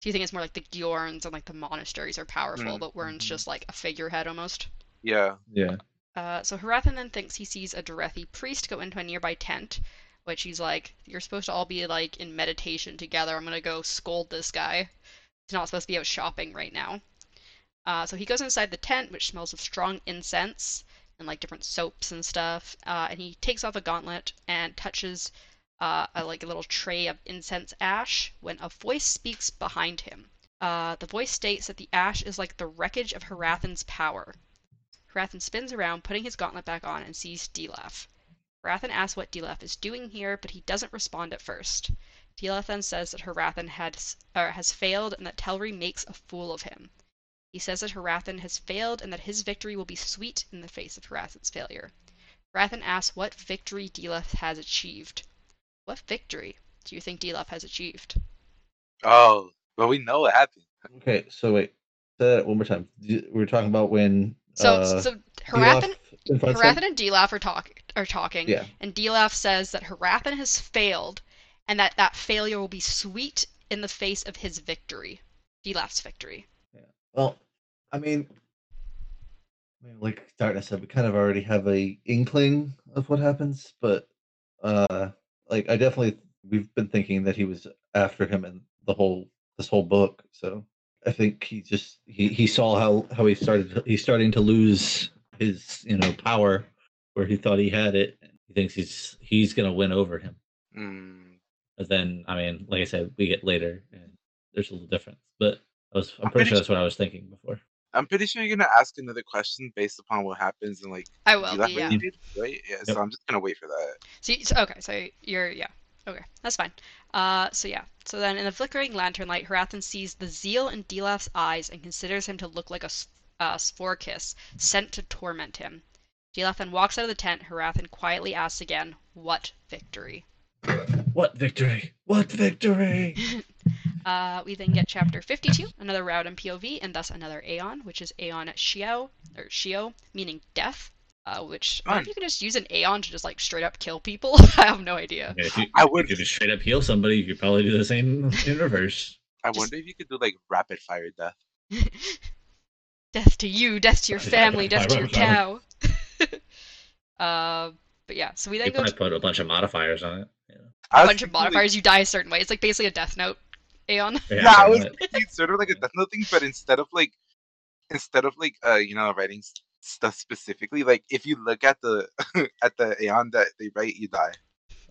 Do you think it's more like the gyorns and like the monasteries are powerful, Mm, but Wyrn's mhm. just like a figurehead almost? Yeah. Yeah. Uh, so Hrathen then thinks he sees a Derethi priest go into a nearby tent, which he's like, "You're supposed to all be like in meditation together. I'm gonna go scold this guy. He's not supposed to be out shopping right now." Uh, so he goes inside the tent, which smells of strong incense and like different soaps and stuff. Uh, and he takes off a gauntlet and touches uh, a, like a little tray of incense ash when a voice speaks behind him. Uh, the voice states that the ash is like the wreckage of Hrathen's power. Hrathen spins around, putting his gauntlet back on, and sees Dilaf. Hrathen asks what Dilaf is doing here, but he doesn't respond at first. Dilaf then says that Hrathen had, or has failed and that Telrii makes a fool of him. He says that Hrathen has failed and that his victory will be sweet in the face of Hrathen's failure. Hrathen asks what victory Dilaf has achieved. What victory do you think Dilaf has achieved? Oh, but we know what happened. Okay, so wait. Say that one more time. We were talking about when. So, uh, so Dilaf Hrathen. Hrathen and Dilaf are, talk, are talking, Yeah. and Dilaf says that Hrathen has failed, and that that failure will be sweet in the face of his victory. Dilaf's victory. Yeah. Well, I mean, I mean, like Darkness said, we kind of already have a inkling of what happens, but uh, like I definitely we've been thinking that he was after him in the whole this whole book. So I think he just he he saw how how he started he's starting to lose his you know power where he thought he had it. And he thinks he's he's gonna win over him. Mm, But then I mean, like I said, we get later and there's a little difference. But I was I'm pretty sure that's what I was thinking before. I'm pretty sure you're gonna ask another question based upon what happens and like I will that be, yeah. related, right? Yeah. Yep. So I'm just gonna wait for that. So, you- so okay, so you're yeah, okay, that's fine. Uh, so yeah, so then in the flickering lantern light, Hrathen sees the zeal in Dilaf's eyes and considers him to look like a uh, Svrakiss sent to torment him. Dilaf then walks out of the tent. Hrathen quietly asks again, "What victory?" What victory? What victory? Uh, we then get chapter 52, another route in POV, and thus another Aeon, which is Aeon Xiao, or Shio, meaning death. Uh, which I wonder if you can just use an Aeon to just like straight up kill people. I have no idea. if you, I if would- you just straight up heal somebody, you could probably do the same in reverse. I Just- wonder if you could do like rapid fire death. death to you, death to your family, death to your cow. uh, but yeah, so we They then go to put a bunch of modifiers on it. Yeah. I was bunch of thinking, like- modifiers, you die a certain way. It's like basically a Death Note, Aeon. yeah, I was but- thinking sort of like a Death Note thing, but instead of like, instead of like, uh, you know, writing stuff specifically, like if you look at the at the Aeon that they write, you die.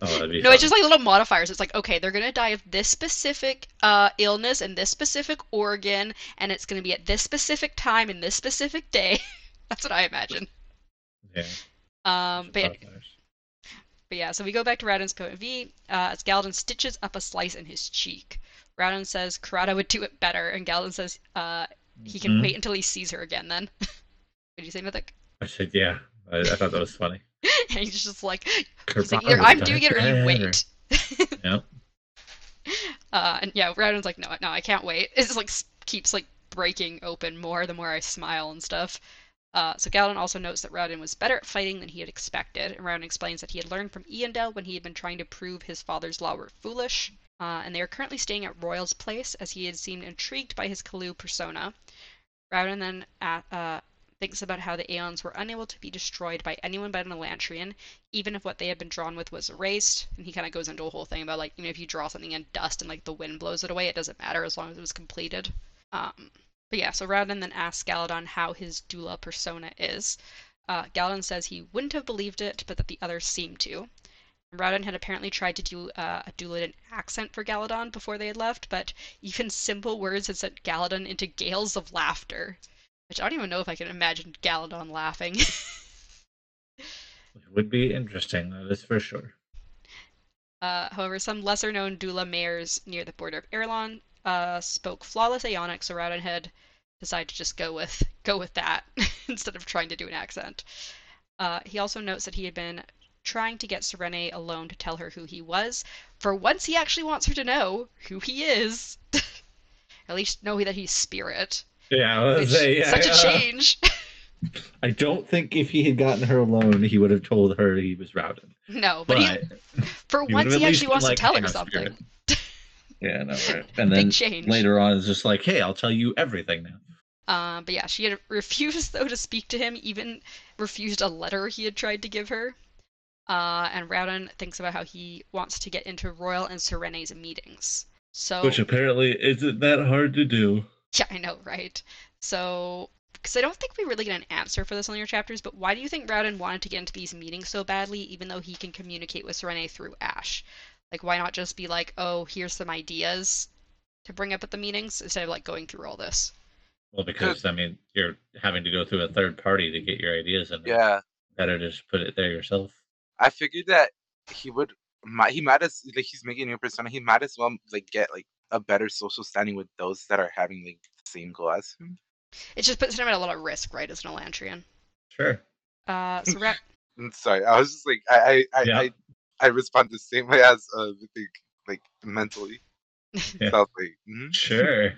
Oh, that'd be No, it's just like little modifiers. It's like, okay, they're gonna die of this specific uh, illness and this specific organ, and it's gonna be at this specific time in this specific day. That's what I imagine. yeah. Um, but, yeah, but yeah, so we go back to Raoden's point of view uh, as Galladon stitches up a slice in his cheek. Raoden says Karata would do it better, and Galladon says uh, he can Mhm. wait until he sees her again. Then, what did you say Mythic? I said, yeah. I, I thought that was funny. and he's just like, he's like either I'm doing it or you wait. Yep. Uh, and yeah, Raoden's like, no, no, I can't wait. It's just like keeps like breaking open more the more I smile and stuff. Uh, so Galladon also notes that Raoden was better at fighting than he had expected, and Raoden explains that he had learned from Eondel when he had been trying to prove his father's law were foolish. Uh, and they are currently staying at Roial's place as he had seemed intrigued by his Kaloo persona. Raoden then at, uh, thinks about how the Aeons were unable to be destroyed by anyone but an Elantrian, even if what they had been drawn with was erased. And he kind of goes into a whole thing about like, you know, if you draw something in dust and like the wind blows it away, it doesn't matter as long as it was completed. Um, but yeah, so Raoden then asks Galladon how his Dula persona is. Uh, Galladon says he wouldn't have believed it, but that the others seemed to. Raoden had apparently tried to do uh, a Duladin accent for Galladon before they had left, but even simple words had sent Galladon into gales of laughter. Which I don't even know if I can imagine Galladon laughing. It would be interesting, that is for sure. Uh, however, some lesser-known Dula mayors near the border of Arelon uh, spoke flawless Aeonic, so Raoden had decided to just go with go with that instead of trying to do an accent. Uh, he also notes that he had been trying to get Sarene alone to tell her who he was. For once, he actually wants her to know who he is. At least know that he's Spirit. Yeah, Which, say, yeah, such a change. I don't think if he had gotten her alone, he would have told her he was Raoden. no, but, But, he, for he once he actually wants like, to tell her something. Yeah, no, right. And then later on, it's just like, hey, I'll tell you everything now. Uh, but yeah, she had refused though to speak to him, even refused a letter he had tried to give her. Uh, and Raoden thinks about how he wants to get into Roial and Sarene's meetings. So Which apparently isn't that hard to do. yeah, I know, right? So because I don't think we really get an answer for this in your chapters, but why do you think Raoden wanted to get into these meetings so badly, even though he can communicate with Sarene through Ashe? Like, why not just be like, oh, here's some ideas to bring up at the meetings instead of like going through all this? Well, because I mean, you're having to go through a third party to get your ideas in. Yeah, Better just put it there yourself. I figured that he would. He might as like he's making a new persona. He might as well like get like a better social standing with those that are having like the same goal as him. It just puts him at a lot of risk, right, as an Elantrian. Sure. Uh, so Ra- I'm sorry, I was just like I I I, Yeah. I, I respond the same way as uh like like mentally. Yeah. So I was like, mhm. Sure.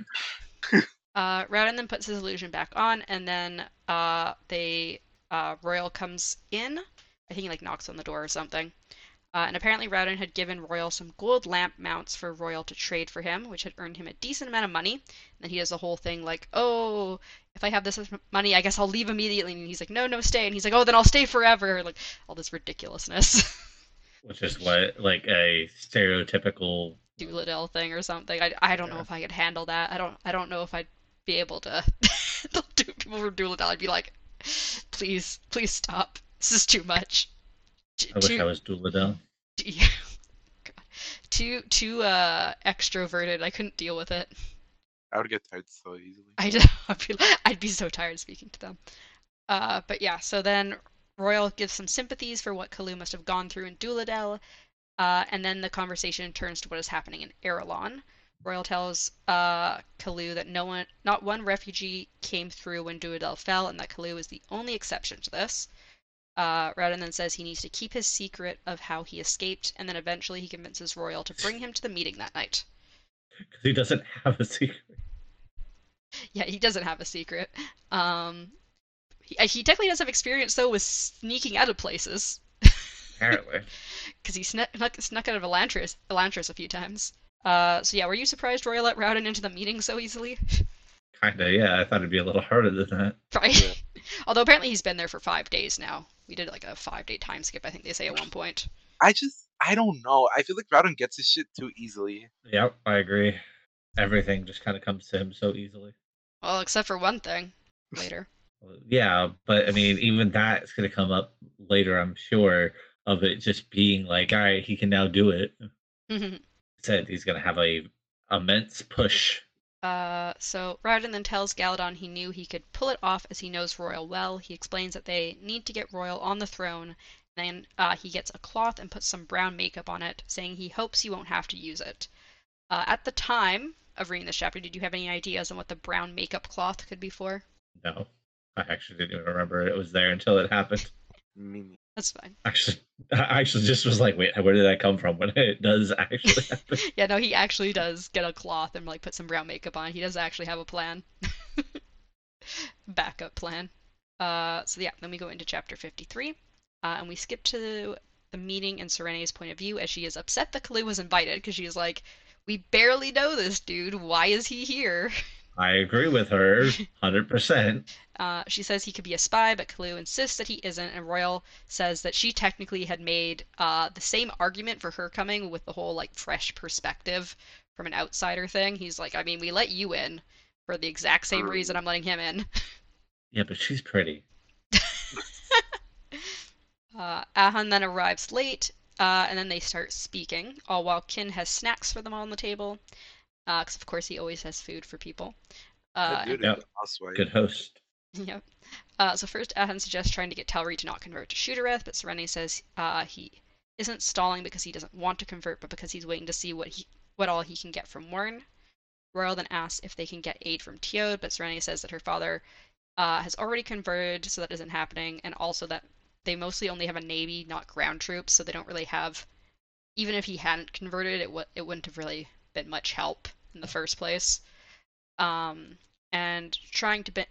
uh, Raoden then puts his illusion back on, and then uh, they uh, Roial comes in. I think he like knocks on the door or something. Uh, and apparently Raoden had given Roial some gold lamp mounts for Roial to trade for him, which had earned him a decent amount of money. And then he does the whole thing like, oh, if I have this money, I guess I'll leave immediately. And he's like, no, no, stay. And he's like, oh, then I'll stay forever. Like all this ridiculousness. Which is what like a stereotypical. Duladel thing or something. I, I don't know if I could handle that. I don't I don't know if I'd be able to do people from Duladel. I'd be like, please, please stop. This is too much. T- I wish too, I was Duladel. yeah. God. Too too uh extroverted. I couldn't deal with it. I would get tired so easily. I I'd be, I'd be so tired speaking to them. Uh, but yeah, so then Roial gives some sympathies for what Kaloo must have gone through in Duladel, uh, and then the conversation turns to what is happening in Arelon. Roial tells uh, Kaloo that no one, not one refugee came through when Duladel fell, and that Kaloo is the only exception to this. Uh, then says he needs to keep his secret of how he escaped, and then eventually he convinces Roial to bring him to the meeting that night. Because he doesn't have a secret. Yeah, he doesn't have a secret. Um, he, he technically does have experience though with sneaking out of places Apparently. because he snuck, snuck out of Elantris, Elantris a few times. Uh, so yeah, were you surprised Roy let Raoden into the meeting so easily? Kinda, yeah. I thought it'd be a little harder than that. Right. Although apparently he's been there for five days now. We did like a five day time skip, I think they say at one point. I just I don't know. I feel like Raoden gets his shit too easily. Yep, I agree. Everything just kind of comes to him so easily. Well, except for one thing later. Yeah, but I mean, even that's going to come up later, I'm sure, of it just being like, all right, he can now do it. Said he's going to have a immense push. Uh, so Raoden then tells Galladon he knew he could pull it off as he knows Roial well. He explains that they need to get Roial on the throne. Then uh, he gets a cloth and puts some brown makeup on it, saying he hopes he won't have to use it. Uh, at the time of reading this chapter, did you have any ideas on what the brown makeup cloth could be for? No, I actually didn't even remember it was there until it happened. Mini. That's fine. Actually, I actually just was like, wait, where did that come from? When it does actually happen. Yeah, no, he actually does get a cloth and like put some brown makeup on. He does actually have a plan. Backup plan. Uh, so yeah, then we go into chapter 53, uh, and we skip to the meeting and Sarene's point of view as she is upset that Kaloo was invited because she's like, we barely know this dude. Why is he here? I agree with her, hundred percent. Uh, she says he could be a spy, but Kaloo insists that he isn't, and Roial says that she technically had made uh, the same argument for her coming with the whole like fresh perspective from an outsider thing. He's like, I mean, we let you in for the exact same reason I'm letting him in. Yeah, but she's pretty. Uh, Ahan then arrives late, uh, and then they start speaking, all while Kiin has snacks for them all on the table, because of course he always has food for people. Uh, That dude Yep. is a housewife. Good host. Yep. Uh, so first, Ahan suggests trying to get Telrii to not convert to Shu-Dereth, but Sarene says uh, he isn't stalling because he doesn't want to convert, but because he's waiting to see what he what all he can get from Wyrn. Roial then asks if they can get aid from Teod, but Sarene says that her father uh, has already converted, so that isn't happening, and also that they mostly only have a navy, not ground troops, so they don't really have. Even if he hadn't converted, it w- it wouldn't have really been much help in the first place. Um, and trying to be-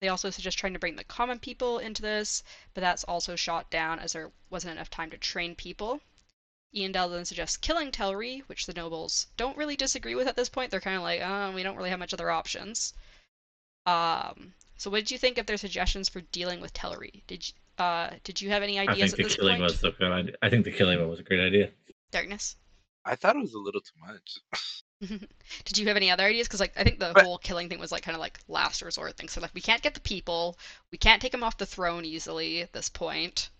they also suggest trying to bring the common people into this, but that's also shot down as there wasn't enough time to train people. Eondel then suggests killing Telrii, which the nobles don't really disagree with at this point. They're kind of like, oh, we don't really have much other options. Um, so what did you think of their suggestions for dealing with Telrii? Did you, uh, did you have any I ideas think at the this killing point? was the good idea. I think the killing one was a great idea. Darkness. I thought it was a little too much. Did you have any other ideas? Because like I think the But- whole killing thing was like kind of like last resort thing. So like we can't get the people, we can't take them off the throne easily at this point.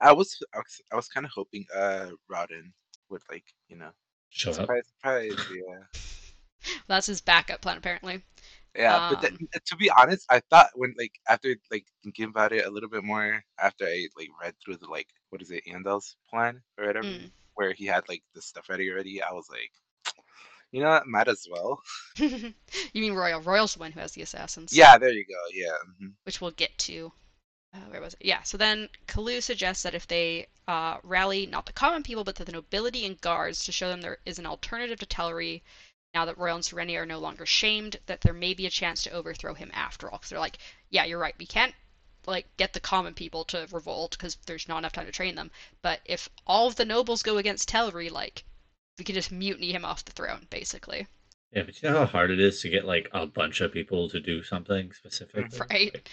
I was I was, I was kind of hoping uh Raoden would like you know Show up. surprise surprise yeah That's his backup plan apparently. yeah but then, Um, to be honest I thought when like after like thinking about it a little bit more after I like read through the like what is it Eondel's plan or whatever Mm. where he had like the stuff ready already I was like you know what might as well you mean Roial? Roial's the one who has the assassins. yeah there you go yeah mhm. Which we'll get to. Uh, where was it? Yeah. So then Kaloo suggests that if they uh, rally not the common people but the nobility and guards to show them there is an alternative to Telrii, now that Roial and Sereni are no longer shamed, that there may be a chance to overthrow him after all. Because they're like, yeah, you're right. We can't like get the common people to revolt because there's not enough time to train them. But if all of the nobles go against Telrii, like we can just mutiny him off the throne, basically. Yeah, but you know how hard it is to get like a bunch of people to do something specific. Right.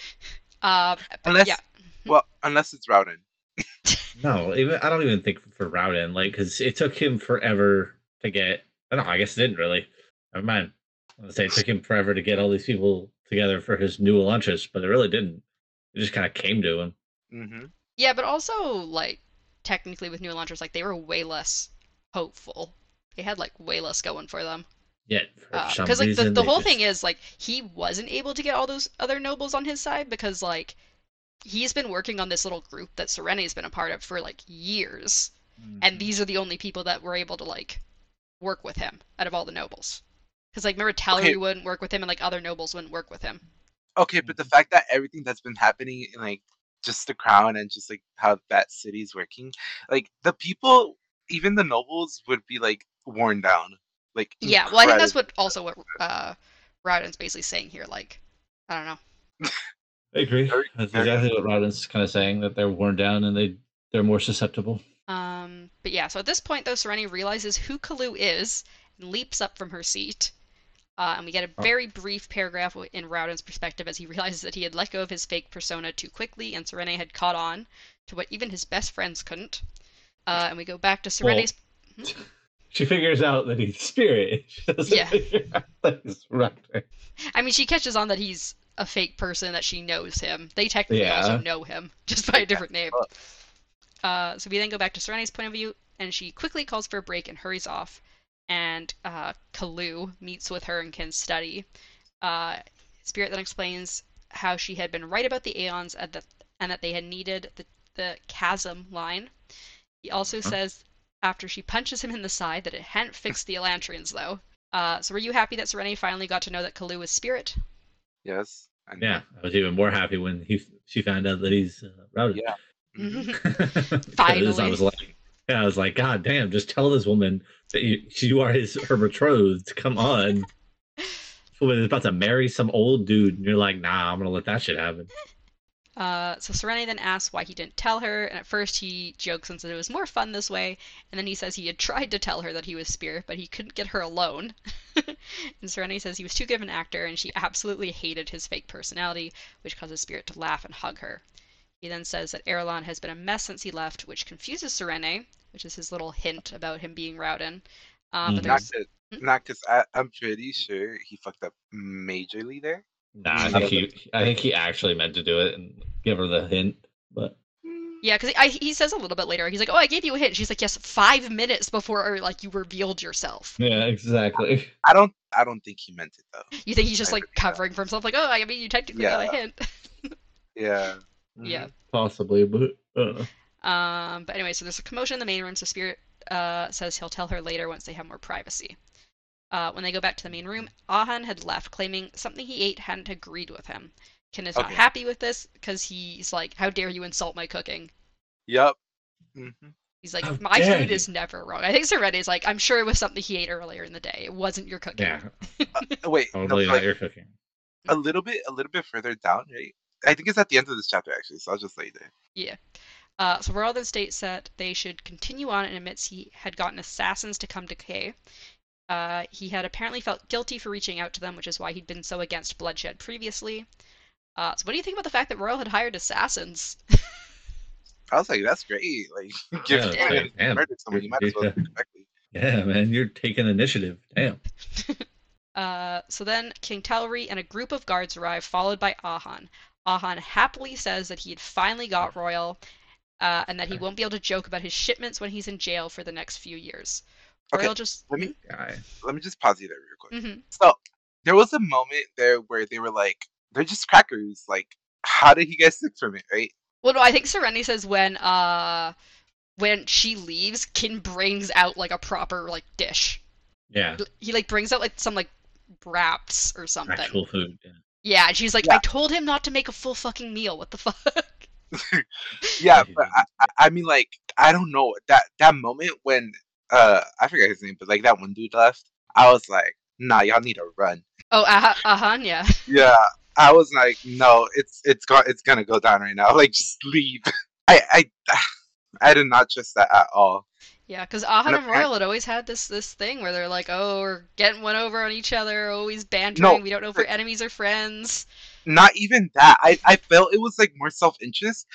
Uh, but unless yeah. well unless it's Raoden No, even I don't even think for Raoden, like, because it took him forever to get. I don't know. I guess it didn't really. Never mind. I was say it took him forever to get all these people together for his New Elantris, but it really didn't. It just kind of came to him. mm-hmm. Yeah, but also like technically with New Elantris, like they were way less hopeful. They had like way less going for them. Yeah, for some Because like the, the whole just- thing is like he wasn't able to get all those other nobles on his side because like he's been working on this little group that Sarene's been a part of for like years, Mm-hmm. and these are the only people that were able to like work with him out of all the nobles. Because like remember Telrii Okay. wouldn't work with him, and like other nobles wouldn't work with him. Okay, but the fact that everything that's been happening in like just the crown and just like how that city's working, like the people, even the nobles would be like worn down. Like Yeah, well I think that's what also what uh Raoden's basically saying here. Like I don't know. I agree. Very- That's exactly what Raoden's kind of saying that they're worn down and they they're more susceptible. Um, but yeah, so at this point, though, Sereni realizes who Kaloo is and leaps up from her seat. Uh, and we get a Oh. very brief paragraph in Raoden's perspective as he realizes that he had let go of his fake persona too quickly and Sarene had caught on to what even his best friends couldn't. Uh, and we go back to Sarene's. She figures out that he's spirit. She Yeah. that he's Raptor. I mean, she catches on that he's a fake person, that she knows him. They technically Yeah. also know him, just by a different name. Uh, so we then go back to Serenity's point of view, and she quickly calls for a break and hurries off. And uh, Kaloo meets with her and can study. Uh, Spirit then explains how she had been right about the Aeons and that, and that they had needed the, the chasm line. He also Uh-huh. says after she punches him in the side that it hadn't fixed the Elantrians, though. Uh, so were you happy that Sarene finally got to know that Kaloo was Spirit? Yes. I. Yeah, I was even more happy when he she found out that he's uh, Raoden. Yeah. Finally. I was like, yeah, I was like, God damn, just tell this woman that you, you are his her betrothed. Come on. Woman is about to marry some old dude, and you're like, nah, I'm gonna let that shit happen. Uh, so Sarene then asks why he didn't tell her, and at first he jokes and says it was more fun this way, and then he says he had tried to tell her that he was Spirit, but he couldn't get her alone. and Sarene says he was too good of an actor, and she absolutely hated his fake personality, which causes Spirit to laugh and hug her. He then says that Arelon has been a mess since he left, which confuses Sarene, which is his little hint about him being Raoden. Um, but Mhm. Not cause, Hmm? I, I'm pretty sure he fucked up majorly there. Nah, I think he I think he actually meant to do it and give her the hint, but Yeah, because he says a little bit later, he's like, "Oh, I gave you a hint." She's like, "Yes, five minutes before like you revealed yourself." yeah, exactly. I don't. I don't think he meant it though. You think he's just I like agree that. covering for himself, like, "Oh, I mean, you technically got a Yeah. hint." Yeah. yeah. Possibly, but uh, Um, but anyway, so there's a commotion in the main room. So Spirit uh, says he'll tell her later once they have more privacy. Uh, when they go back to the main room, Ahan had left, claiming something he ate hadn't agreed with him. Kiin is not happy with this because he's like, "How dare you insult my cooking?" Yep. hmm He's like, How "My food you." is never wrong." I think Sarene's like, "I'm sure it was something he ate earlier in the day. It wasn't your cooking." yeah, Uh, wait. No, totally but, not like, your cooking. a little bit. A little bit further down, right? I think it's at the end of this chapter actually. So I'll just lay there. Yeah. Uh, so Roial then states that they should continue on and admits he had gotten assassins to come to Kae. Uh, he had apparently felt guilty for reaching out to them, which is why he'd been so against bloodshed previously. Uh, so what do you think about the fact that Roial had hired assassins? I was like, that's great. Like, give Yeah, you it's Yeah. like, damn. murdered someone, you might as well do it correctly. Yeah, man, you're taking initiative. Damn. Uh, so then King Telrii and a group of guards arrive, followed by Ahan. Ahan happily says that he had finally got Roial, uh, and that he won't be able to joke about his shipments when he's in jail for the next few years. Okay, Roial just. Let me Guy. let me just pause you there real quick. hmm So there was a moment there where they were like, they're just crackers. Like, how did he get sick from it, right? Well, no, I think Sereni says when uh when she leaves, Kiin brings out like a proper like dish. Yeah, He like brings out like some like wraps or something. actual food. Yeah. Yeah, and she's like, Yeah. I told him not to make a full fucking meal. What the fuck? Yeah, but I, I, I mean, like, I don't know that that moment when uh I forget his name, but like that one dude left, I was like, nah, y'all need to run. Oh, uh, Ahan, yeah. Yeah, I was like, no, it's it's go- it's gonna go down right now. Like, just leave. I I I did not trust that at all. Yeah, because Ahan And Roial had always had this this thing where they're like, oh, we're getting one over on each other, always bantering. we don't know if we're enemies or friends. Not even that. I I felt it was like more self interest.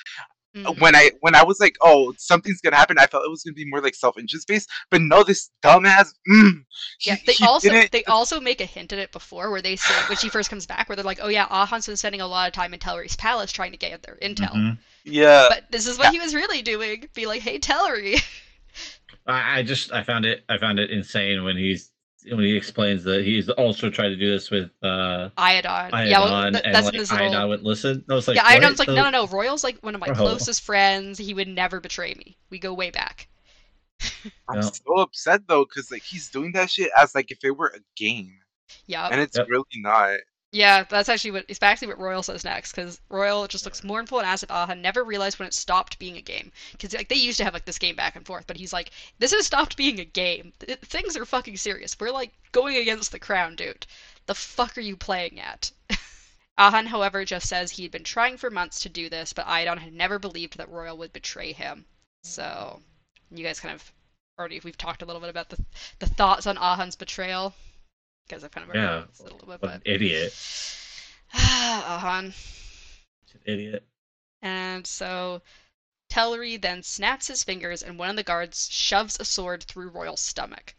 Mhm. when I when I was like, oh, something's gonna happen, I felt it was gonna be more like self interest based. But no, this dumbass. Mm, he- Yeah, they he also didn't- they also make a hint at it before, where they say when she first comes back, where they're like, "Oh yeah, Ahan's been spending a lot of time in Telrii's palace trying to get their intel." Mhm. yeah, But this is what Yeah. he was really doing. Be like, "Hey, Telrii." I, I just I found it I found it insane when he's when he explains that he's also tried to do this with uh Iadon. Iadon yeah, well, th- and that's like in this little. Iadon would listen. I was like, yeah, what? Iadon's like, no, no, no. Roial's like one of my Bro. closest friends. He would never betray me. We go way back. I'm Yeah. so upset though, cause like he's doing that shit as like if it were a game, Yeah, and it's Yep. really not. Yeah. That's actually what it's actually what Roial says next, because Roial just looks mournful and asks if Ahan uh, never realized when it stopped being a game. Because like they used to have like this game back and forth, but he's like, this has stopped being a game. Th- things are fucking serious. We're like going against the crown, dude. The fuck are you playing at? Ahan, however, just says he had been trying for months to do this, but Iadon had never believed that Roial would betray him. So, you guys kind of already we've talked a little bit about the the thoughts on Ahan's betrayal. Because I've kind of Yeah, a little bit, What an idiot. Oh, Ahan. He's an idiot. And so Telrii then snaps his fingers and one of the guards shoves a sword through Roial's stomach.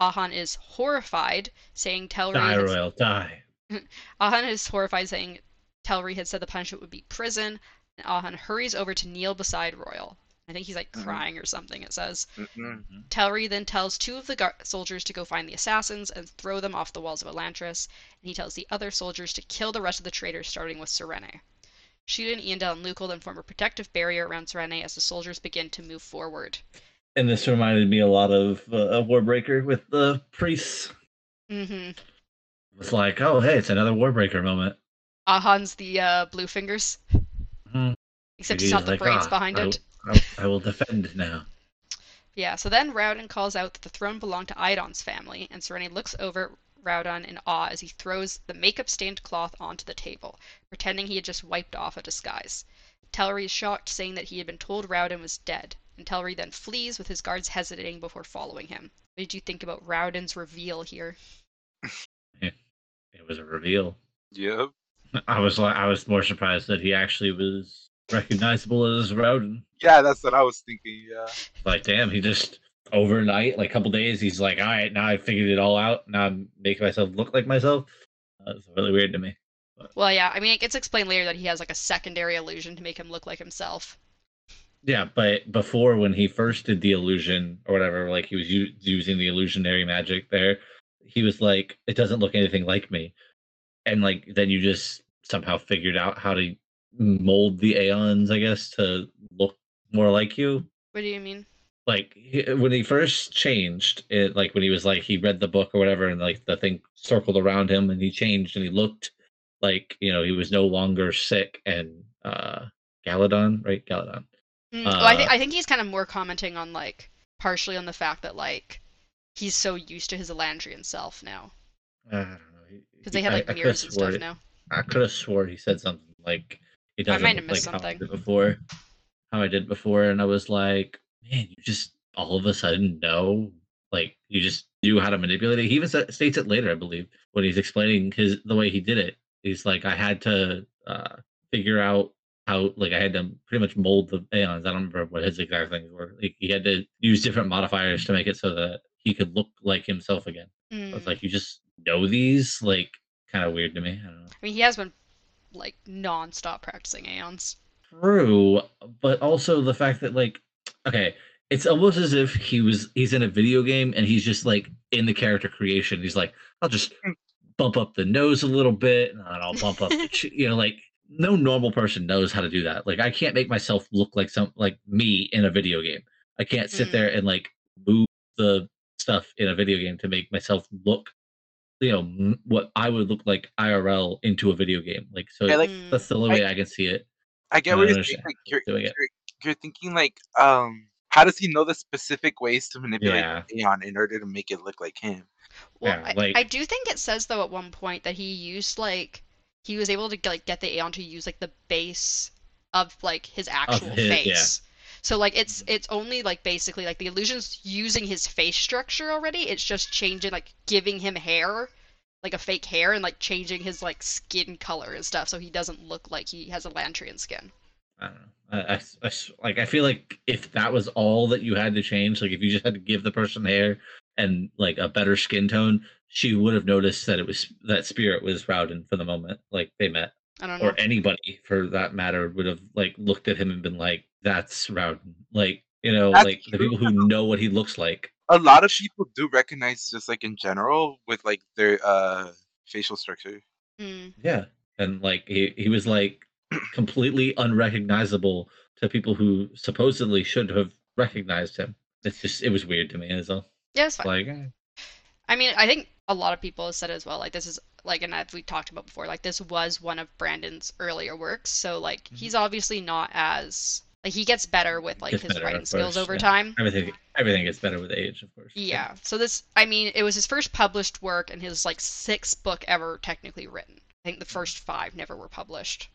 Ahan is horrified, saying Telrii Die, has- Roial, die. Ahan is horrified, saying Telrii had said the punishment would be prison, and Ahan hurries over to kneel beside Roial. I think he's like Mhm. crying or something, it says. Mm-mm. Telrii then tells two of the gar- soldiers to go find the assassins and throw them off the walls of Elantris, and he tells the other soldiers to kill the rest of the traitors, starting with Sarene. Shuden, Eondel, and Lukel then form a protective barrier around Sarene as the soldiers begin to move forward. And this reminded me a lot of uh, Warbreaker with the priests. hmm It's like, oh, hey, it's another Warbreaker moment. Ahan's the uh, blue fingers. Except He's he's not the like, brains "Ah, behind I, it. I, I will defend now. Yeah, so then Raoden calls out that the throne belonged to Iadon's family, and Sarene looks over at Raoden in awe as he throws the makeup stained cloth onto the table, pretending he had just wiped off a disguise. Telrii is shocked, saying that he had been told Raoden was dead, and Telrii then flees with his guards hesitating before following him. What did you think about Raoden's reveal here? It was a reveal. Yep. I was like, I was more surprised that he actually was recognizable as Raoden. Yeah, that's what I was thinking. Yeah. Like, damn, he just overnight, like a couple days, he's like, all right, now I figured it all out. Now I'm making myself look like myself. Uh, that's really weird to me. Well, yeah, I mean, it gets explained later that he has like a secondary illusion to make him look like himself. Yeah, but before when he first did the illusion or whatever, like he was u- using the illusionary magic there, he was like, it doesn't look anything like me. And like then you just somehow figured out how to mold the aeons, I guess, to look more like you. What do you mean? Like he, when he first changed, it like when he was like he read the book or whatever, and like the thing circled around him, and he changed and he looked like you know he was no longer sick and uh Galladon, right? Galladon. Mm, well, I, think Uh, I think he's kind of more commenting on like partially on the fact that like he's so used to his Elantrian self now I don't know. because they he- have like I mirrors and stuff it- now. I could have swore he said something like he I doesn't might have look missed like how I something. did before. How I did before, and I was like, man, you just all of a sudden know, like you just knew how to manipulate it. He even states it later, I believe, when he's explaining his the way he did it. He's like, I had to uh, figure out how, like, I had to pretty much mold the aeons. I don't remember what his exact things were. Like, he had to use different modifiers to make it so that he could look like himself again. Mm. It's like you just know these, like, kind of weird to me. I don't know. I mean, he has been like non-stop practicing aeons. True, but also the fact that like, okay, it's almost as if he was he's in a video game and he's just like in the character creation. He's like, I'll just bump up the nose a little bit, and I'll bump up the, you know, like no normal person knows how to do that. Like I can't make myself look like some like me in a video game. I can't sit Mm. there and like move the stuff in a video game to make myself look, you know, what I would look like IRL into a video game. Like so, Yeah, like that's the only way I can see it. I get I what you're saying. Like you're, doing it. you're you're thinking like um how does he know the specific ways to manipulate Yeah. Aeon in order to make it look like him? Well, Yeah, I, like- I do think it says though at one point that he used like he was able to like get the Aeon to use like the base of like his actual his- yeah. So like it's it's only like basically like the illusion's using his face structure already. It's just changing like giving him hair, like a fake hair, and like changing his like skin color and stuff, so he doesn't look like he has a Lantrian skin. I don't know. I, I I like. I feel like if that was all that you had to change, like if you just had to give the person hair and like a better skin tone, she would have noticed that it was that spirit was Raoden for the moment, like they met, I don't know. or anybody for that matter would have like looked at him and been like, "That's Raoden." Like you know, That's like the people who know what he looks like. A lot of people do recognize just like in general with like their uh facial structure. Mm. Yeah, and like he he was like completely unrecognizable to people who supposedly should have recognized him. It's just it was weird to me as well. Yeah, it's fine. Like. eh. I mean, I think a lot of people have said as well, like this is like, and as we talked about before, like this was one of Brandon's earlier works, so like Mhm. he's obviously not as like he gets better with like Gets his better, writing skills over yeah. time. everything everything gets better with age, of course. Yeah. So this, I mean, it was his first published work and his like sixth book ever technically written. I think the first five never were published.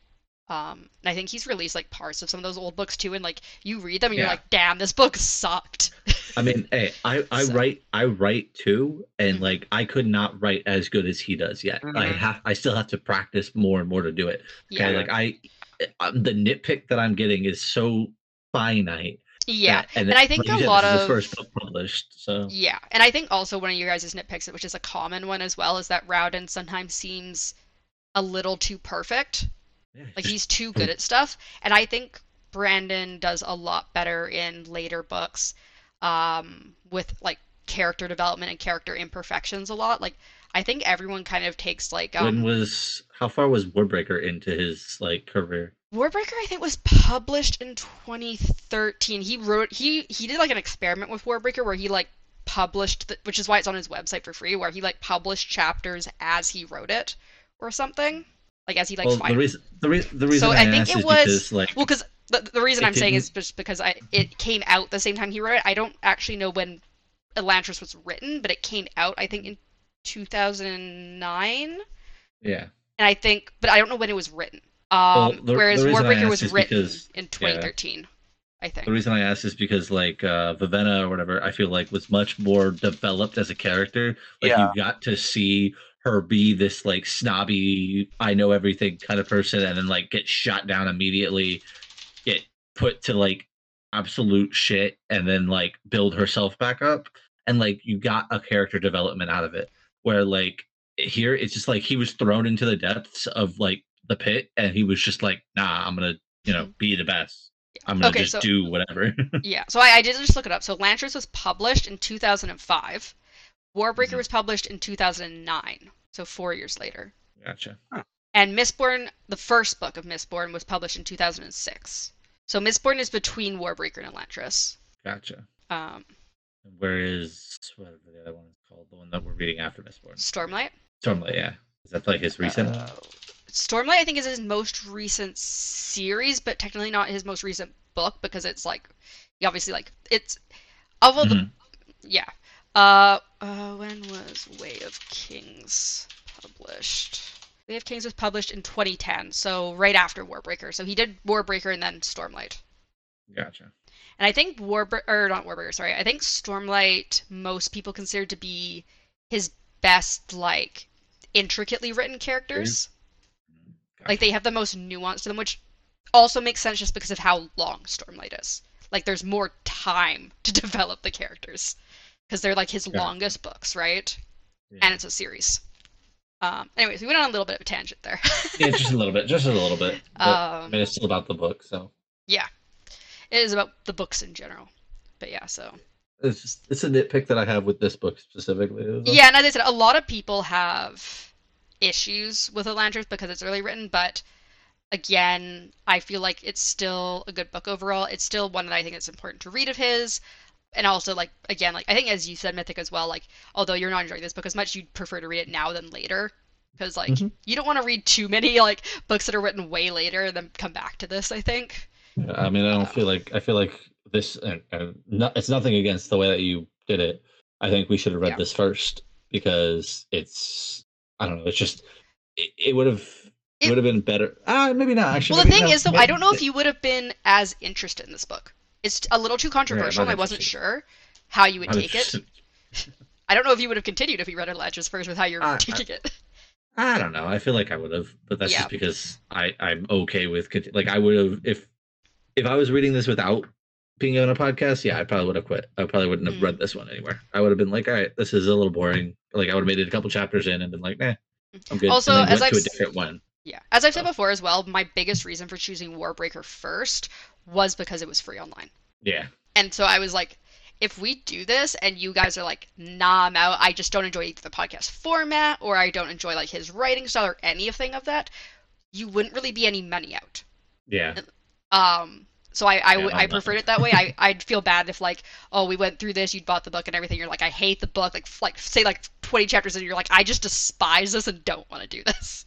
Um, and I think he's released like parts of some of those old books too, and like you read them and you're like, damn, this book sucked. I mean, hey, I I So- write I write too, and Mhm. like I could not write as good as he does yet. I Mhm. have I still have to practice more and more to do it. Okay, yeah. like I, the nitpick that I'm getting is so finite. Yeah, and, and I think like a said, lot this is of the first book published. So yeah, and I think also one of your guys' nitpicks, which is a common one as well, is that Raoden sometimes seems a little too perfect. yeah, Like he's too good at stuff, and I think Brandon does a lot better in later books, um, with like character development and character imperfections a lot. Like I think everyone kind of takes like um, when was how far was Warbreaker into his like career? Warbreaker, I think, was published in 2013. He wrote he he did like an experiment with Warbreaker where he like published, the, which is why it's on his website for free, where he like published chapters as he wrote it or something, like as he like well, the reason the, re- the reason So I, I think it was- because like Well, because the, the reason I'm saying didn't- is just because I it came out the same time he wrote it. I don't actually know when Elantris was written, but it came out I think in 2009, yeah. and I think, but I don't know when it was written. Um, Well, the- the whereas reason I Warbreaker was written because- in 2013, I think. The reason I asked is because like uh Vivenna or whatever, I feel like was much more developed as a character. Like Yeah. you got to see her be this like snobby, I know everything kind of person, and then like get shot down immediately, get put to like absolute shit, and then like build herself back up. And like you got a character development out of it. Where like here it's just like he was thrown into the depths of like the pit and he was just like, nah, I'm gonna, you know, be the best. I'm gonna Okay, just so- do whatever. Yeah, so I, I did just look it up. So Lantris was published in 2005. Warbreaker Mhm. was published in 2009, so four years later. gotcha. And Mistborn, the first book of Mistborn, was published in 2006. So Mistborn is between Warbreaker and Elantris. Gotcha. Um, Where is whatever the other one is called? The one that we're reading after Mistborn. Stormlight. Stormlight, yeah. Is that like his recent? Uh, Stormlight, I think, is his most recent series, but technically not his most recent book because it's like, he obviously like it's, of all the Mhm. yeah. Uh, uh, when was Way of Kings published? Way of Kings was published in 2010, so right after Warbreaker. So he did Warbreaker and then Stormlight. Gotcha. And I think Warbreaker, or not Warbreaker, sorry. I think Stormlight most people consider to be his best, like, intricately written characters. Gotcha. Like they have the most nuance to them, which also makes sense just because of how long Stormlight is. Like there's more time to develop the characters because they're like his Yeah. longest books, right? Yeah. And it's a series. Um, anyways, we went on a little bit of a tangent there. yeah, just a little bit, just a little bit. But, I um, mean, it's still about the book, so yeah, it is about the books in general. But yeah, so it's just, it's a nitpick that I have with this book specifically. yeah, and as I said, a lot of people have issues with Elantris because it's early written, but again, I feel like it's still a good book overall. It's still one that I think it's important to read of his. And also, like, again, like, I think as you said, Mythic as well, like, although you're not enjoying this book as much, you'd prefer to read it now than later. Because, like, Mhm. you don't want to read too many, like, books that are written way later and then come back to this, I think. Yeah, I mean, I Uh, don't feel like I feel like this, and, and no, it's nothing against the way that you did it. I think we should have read Yeah. this first because it's I don't know. It's just it, it would have it, would have been better. Ah, maybe not. Actually, Well, the thing no, is, though, maybe- I don't know if you would have been as interested in this book. It's a little too controversial, and I wasn't sure how you would I'm take it. I don't know if you would have continued if you read Elantris first with how you're Uh, taking it. I don't know. I feel like I would have, but that's Yeah. just because I I'm okay with like I would have if if I was reading this without being on a podcast. Yeah, I probably would have quit. I probably wouldn't have Mm. read this one anywhere. I would have been like, all right, this is a little boring. Like I would have made it a couple chapters in and been like, nah, I'm good. Also, as I've a different one. Yeah. As I've said Oh. before as well, my biggest reason for choosing Warbreaker first was because it was free online. Yeah, And so I was like, if we do this and you guys are like, nah, I'm out, I just don't enjoy either the podcast format or I don't enjoy like his writing style or anything of that, you wouldn't really be any money out. yeah, Um, so I I, Yeah, no, I preferred it that way. I I'd feel bad if like oh we went through this, you'd bought the book and everything. You're like I hate the book. Like like say like 20 chapters and you're like I just despise this and don't want to do this.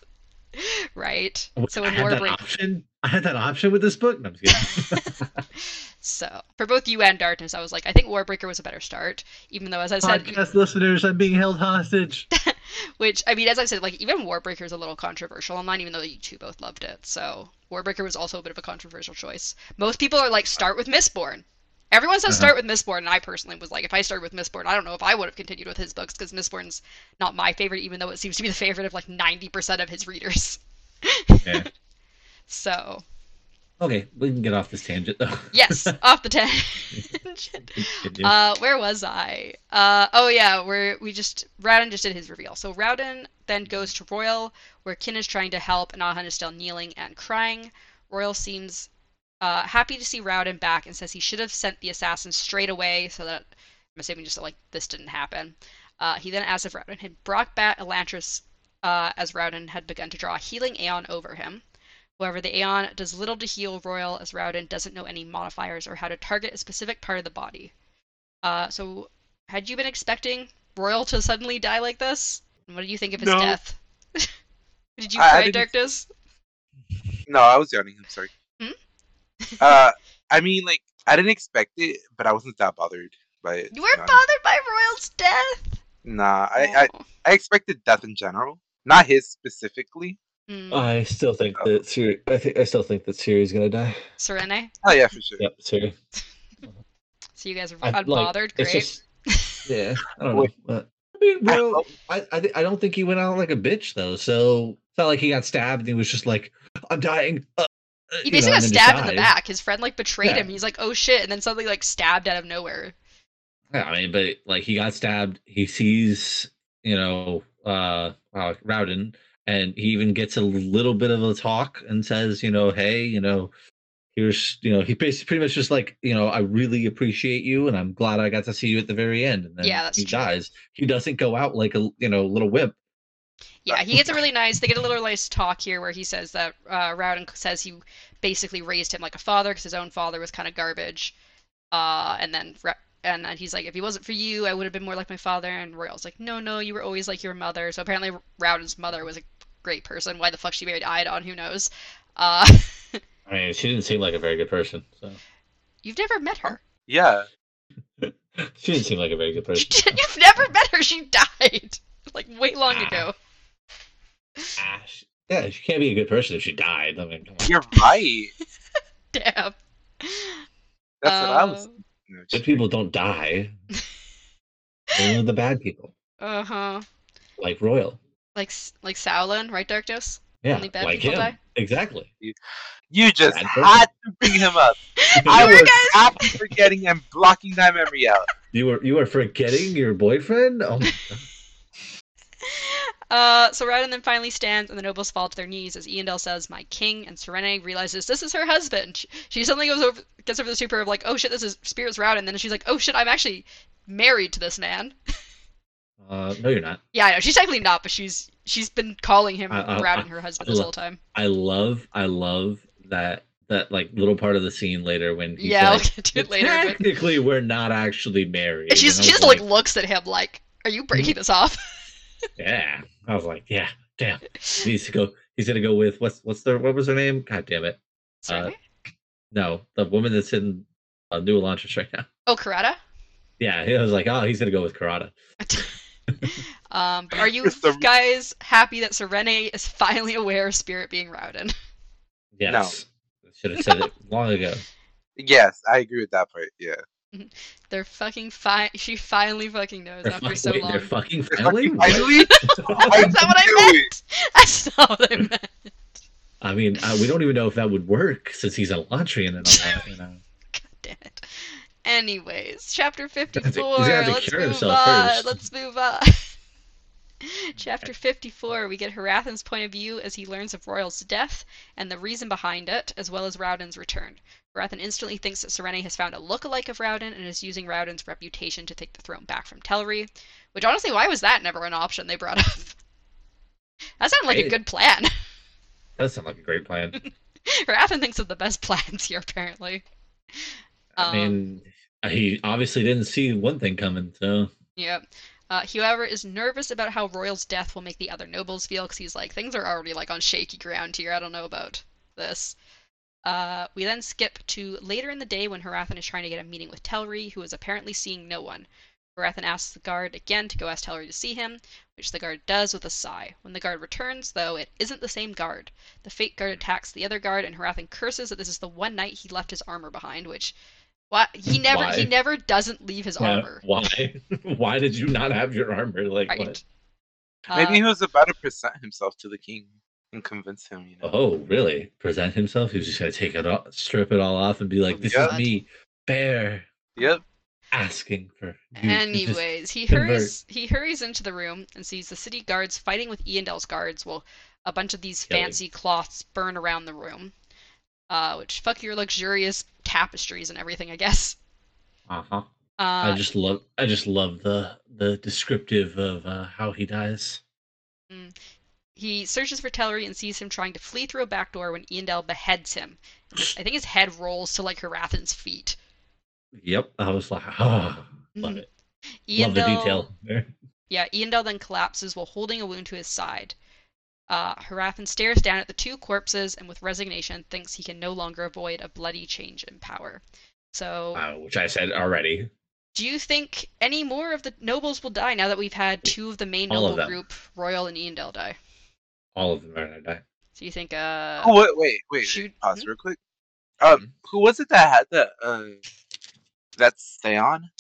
right. Oh, so I in had that Warbreaker, option. I had that option with this book. No, so for both you and Darkness, I was like I think Warbreaker was a better start. Even though as I said, Podcast listeners, I'm being held hostage. which I mean as I said like even Warbreaker is a little controversial online, even though you two both loved it. So Warbreaker was also a bit of a controversial choice. Most people are like start with Mistborn. Everyone says Uh-huh. start with Mistborn, and I personally was like, if I started with Mistborn, I don't know if I would have continued with his books because Mistborn's not my favorite, even though it seems to be the favorite of like 90% of his readers. Yeah. So, Okay, we can get off this tangent though. Yes, off the tangent. Uh, where was I? Uh, oh yeah, where we just Raoden just did his reveal. So Raoden then goes to Roial, where Kiin is trying to help, and Ahan is still kneeling and crying. Roial seems uh, happy to see Raoden back and says he should have sent the assassins straight away, so that I'm assuming just like this didn't happen. Uh, he then asks if Raoden had brought back Elantris, uh, as Raoden had begun to draw a healing Aeon over him. However, the Aeon does little to heal Roial as Raoden doesn't know any modifiers or how to target a specific part of the body. Uh, so, had you been expecting Roial to suddenly die like this? And what do you think of his No. death? Did you I- cry, Darkness? No, I was yawning. I'm sorry. Uh, I mean, like, I didn't expect it, but I wasn't that bothered by it. You weren't bothered by Roial's death? Nah, I, I, Oh. I expected death in general, not his specifically. Hmm. I still think that Siri. I think I still think that Siri's gonna die. Sarene? Oh yeah, for sure. Yep, Siri. So you guys are I- like, unbothered? it's Great. just- yeah, I don't know. But, I mean, I I I, I don't think he went out like a bitch though. So it's not like he got stabbed and he was just like, "I'm dying." Uh," He you know, basically got and then just stabbed in the back. His friend like betrayed Yeah. him. He's like, "Oh shit!" and then suddenly like stabbed out of nowhere. Yeah, I mean, but like he got stabbed. He sees, you know, uh, uh Raoden, and he even gets a little bit of a talk and says, you know, hey, you know, here's, you know, he basically pretty much just like, you know, I really appreciate you, and I'm glad I got to see you at the very end. And then Yeah, that's he true. dies. He doesn't go out like a, you know, little wimp. Yeah, he gets a really nice. They get a little nice talk here where he says that uh, Raoden says he basically raised him like a father because his own father was kind of garbage. Uh, and then and then he's like, if he wasn't for you, I would have been more like my father. And Roial's like, no, no, you were always like your mother. So apparently Raoden's mother was a great person. Why the fuck she married Iadon? Who knows? Uh, I mean, she didn't seem like a very good person. So you've never met her. Yeah, she didn't seem like a very good person. you've never met her. She died like way long ago. She- yeah, she can't be a good person if she died. I mean, come on. you're right. Damn. That's what I was. Uh, No, Good people don't die. Only the bad people, Uh huh. like Roial. Like s- like Sauron, right, Darkness? Yeah, Only bad like people him. die? Exactly. You just Bad person. had to bring him up. I were was guys- after forgetting and blocking that memory out. You were you were forgetting your boyfriend? Oh, my God. Uh, so then finally stands, and the nobles fall to their knees as Eondel says, "My king," and Sarene realizes this is her husband. She, she suddenly goes over, gets over the super of like, "Oh shit, this is Spirit's Raoden." And then she's like, "Oh shit, I'm actually married to this man." uh, no, you're not. yeah, I know she's technically not, but she's she's been calling him I- I- I- her husband this lo- whole time. I love I love that that like little part of the scene later when he's Yeah, like, we'll get to it later. But technically we're not actually married. and she's she just like looks at him like, "Are you breaking this off?" yeah. I was like, yeah, damn. He needs to go. He's gonna go with what's what's their what was her name? God damn it. Sarene? No, the woman that's in uh, New Elantris right now. oh, Karata. Yeah, he was like, oh, he's gonna go with Karata. um, are you the- guys happy that Sarene is finally aware of Spirit being Raoden? Yes. I should have said it long ago. Yes, I agree with that part. Yeah. They're fucking fine. She finally fucking knows They're, after fuck- so wait, long. they're fucking They're finally. fucking What? Finally, That's not what I meant. That's not what I meant. I mean, uh, we don't even know if that would work since he's a Lantrian and all that. You know. God damn it. Anyways, chapter 54. he's gonna have to Let's cure move himself on. first. Let's move on. chapter 54, we get Hrathen's point of view as he learns of Roial's death and the reason behind it, as well as Raoden's return. Hrathen instantly thinks that Sarene has found a look-alike of Raoden and is using Raoden's reputation to take the throne back from Telrii. Which honestly, why was that never an option they brought up? that sounded like a good plan. That sounds like a great plan. Hrathen thinks of the best plans here, apparently. I Um, mean, he obviously didn't see one thing coming, so Yep. Uh, he, however, is nervous about how Roial's death will make the other nobles feel because he's like, things are already like on shaky ground here. I don't know about this. Uh, we then skip to later in the day when Hrathen is trying to get a meeting with Telrii, who is apparently seeing no one. Hrathen asks the guard again to go ask Telrii to see him, which the guard does with a sigh. When the guard returns, though, it isn't the same guard. The fake guard attacks the other guard, and Hrathen curses that this is the one night he left his armor behind, which. What he never he Why? never doesn't leave his Yeah, armor. why? why did you not have your armor? Like Right. what? Maybe Uh, he was about to present himself to the king. and convince him. You know. Oh, really? Present himself? He was just gonna take it off, strip it all off, and be like, "This Yeah. is me, Bear, Yep. asking for." you to just-" Anyways, he convert. hurries he hurries into the room and sees the city guards fighting with Eondel's guards while a bunch of these Killing. fancy cloths burn around the room. Uh, which fuck your luxurious tapestries and everything, I guess. Uh-huh. Uh, I just love. I just love the the descriptive of uh, how he dies. He searches for Telrii and sees him trying to flee through a back door when Eondel beheads him. I think his head rolls to like Hrathen's feet. Yep. I was like, oh, love Mhm. it. Love the detail. there. Yeah, Eondel then collapses while holding a wound to his side. Uh, Hrathen stares down at the two corpses and with resignation thinks he can no longer avoid a bloody change in power. So, Uh, which I said already. do you think any more of the nobles will die now that we've had two of the main All noble group, Roial and Eondel, die? All of them are gonna die. So you think, uh, Oh wait, wait, wait. shoot- Pause hmm? real quick. Um, Mhm. who was it that had the uh, that Seon?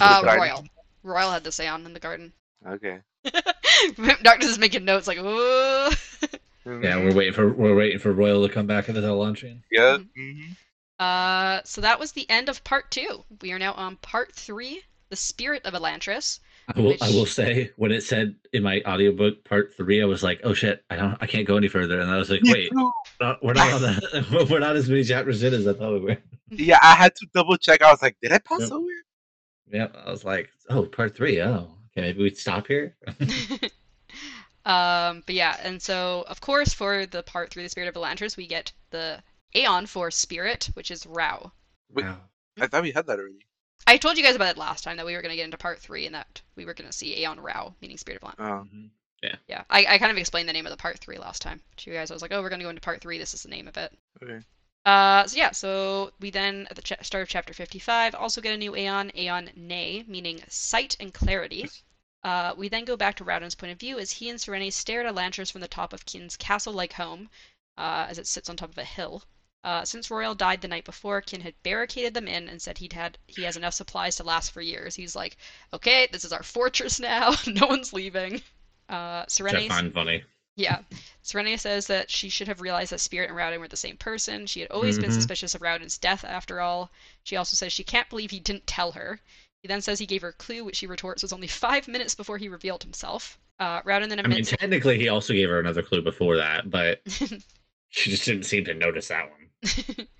uh. Roial. Roial had the Seon in the garden. Okay. Darkness is making notes like, ooh. Yeah, we're waiting for we're waiting for Roial to come back into the launching. Yep. Mhm. hmm Uh, so that was the end of part two. We are now on part three, the spirit of Elantris. I will, I will say when it said in my audiobook part three, I was like, oh shit, I don't I can't go any further. And I was like, wait, we're not, we're not on the, we're not as many chapters in as I thought we were. Yeah, I had to double check. I was like, did I pass Yep. over? Yeah, I was like, oh, part three. Oh, okay, maybe we'd stop here. um, but yeah, and so of course for the part three, the spirit of Elantris, we get the Aeon for spirit, which is Rao. Wait. Wow. I thought we had that already. I told you guys about it last time that we were going to get into part three and that we were going to see Aeon Rao, meaning spirit of Elantris. Oh. Mhm. Yeah, I, I kind of explained the name of the part three last time to you guys. I was like, oh, we're going to go into part three. This is the name of it. Okay. Uh, so yeah, so we then at the ch- start of chapter 55 also get a new Aeon, Aeon Ne, meaning sight and clarity. Uh, we then go back to Raoden's point of view as he and Sarene stare at Elantris from the top of Kiin's castle-like home, uh, as it sits on top of a hill. Uh, since Roial died the night before, Kiin had barricaded them in and said he'd had he has enough supplies to last for years. He's like, okay, this is our fortress now. no one's leaving. Uh, Which I Sarene's find funny. yeah. Serenia says that she should have realized that Spirit and Raoden were the same person. She had always been Mhm. suspicious of Raoden's death, after all. She also says she can't believe he didn't tell her. He then says he gave her a clue, which she retorts was only five minutes before he revealed himself. Uh, Raoden then I mean, technically, he also gave her another clue before that, but she just didn't seem to notice that one.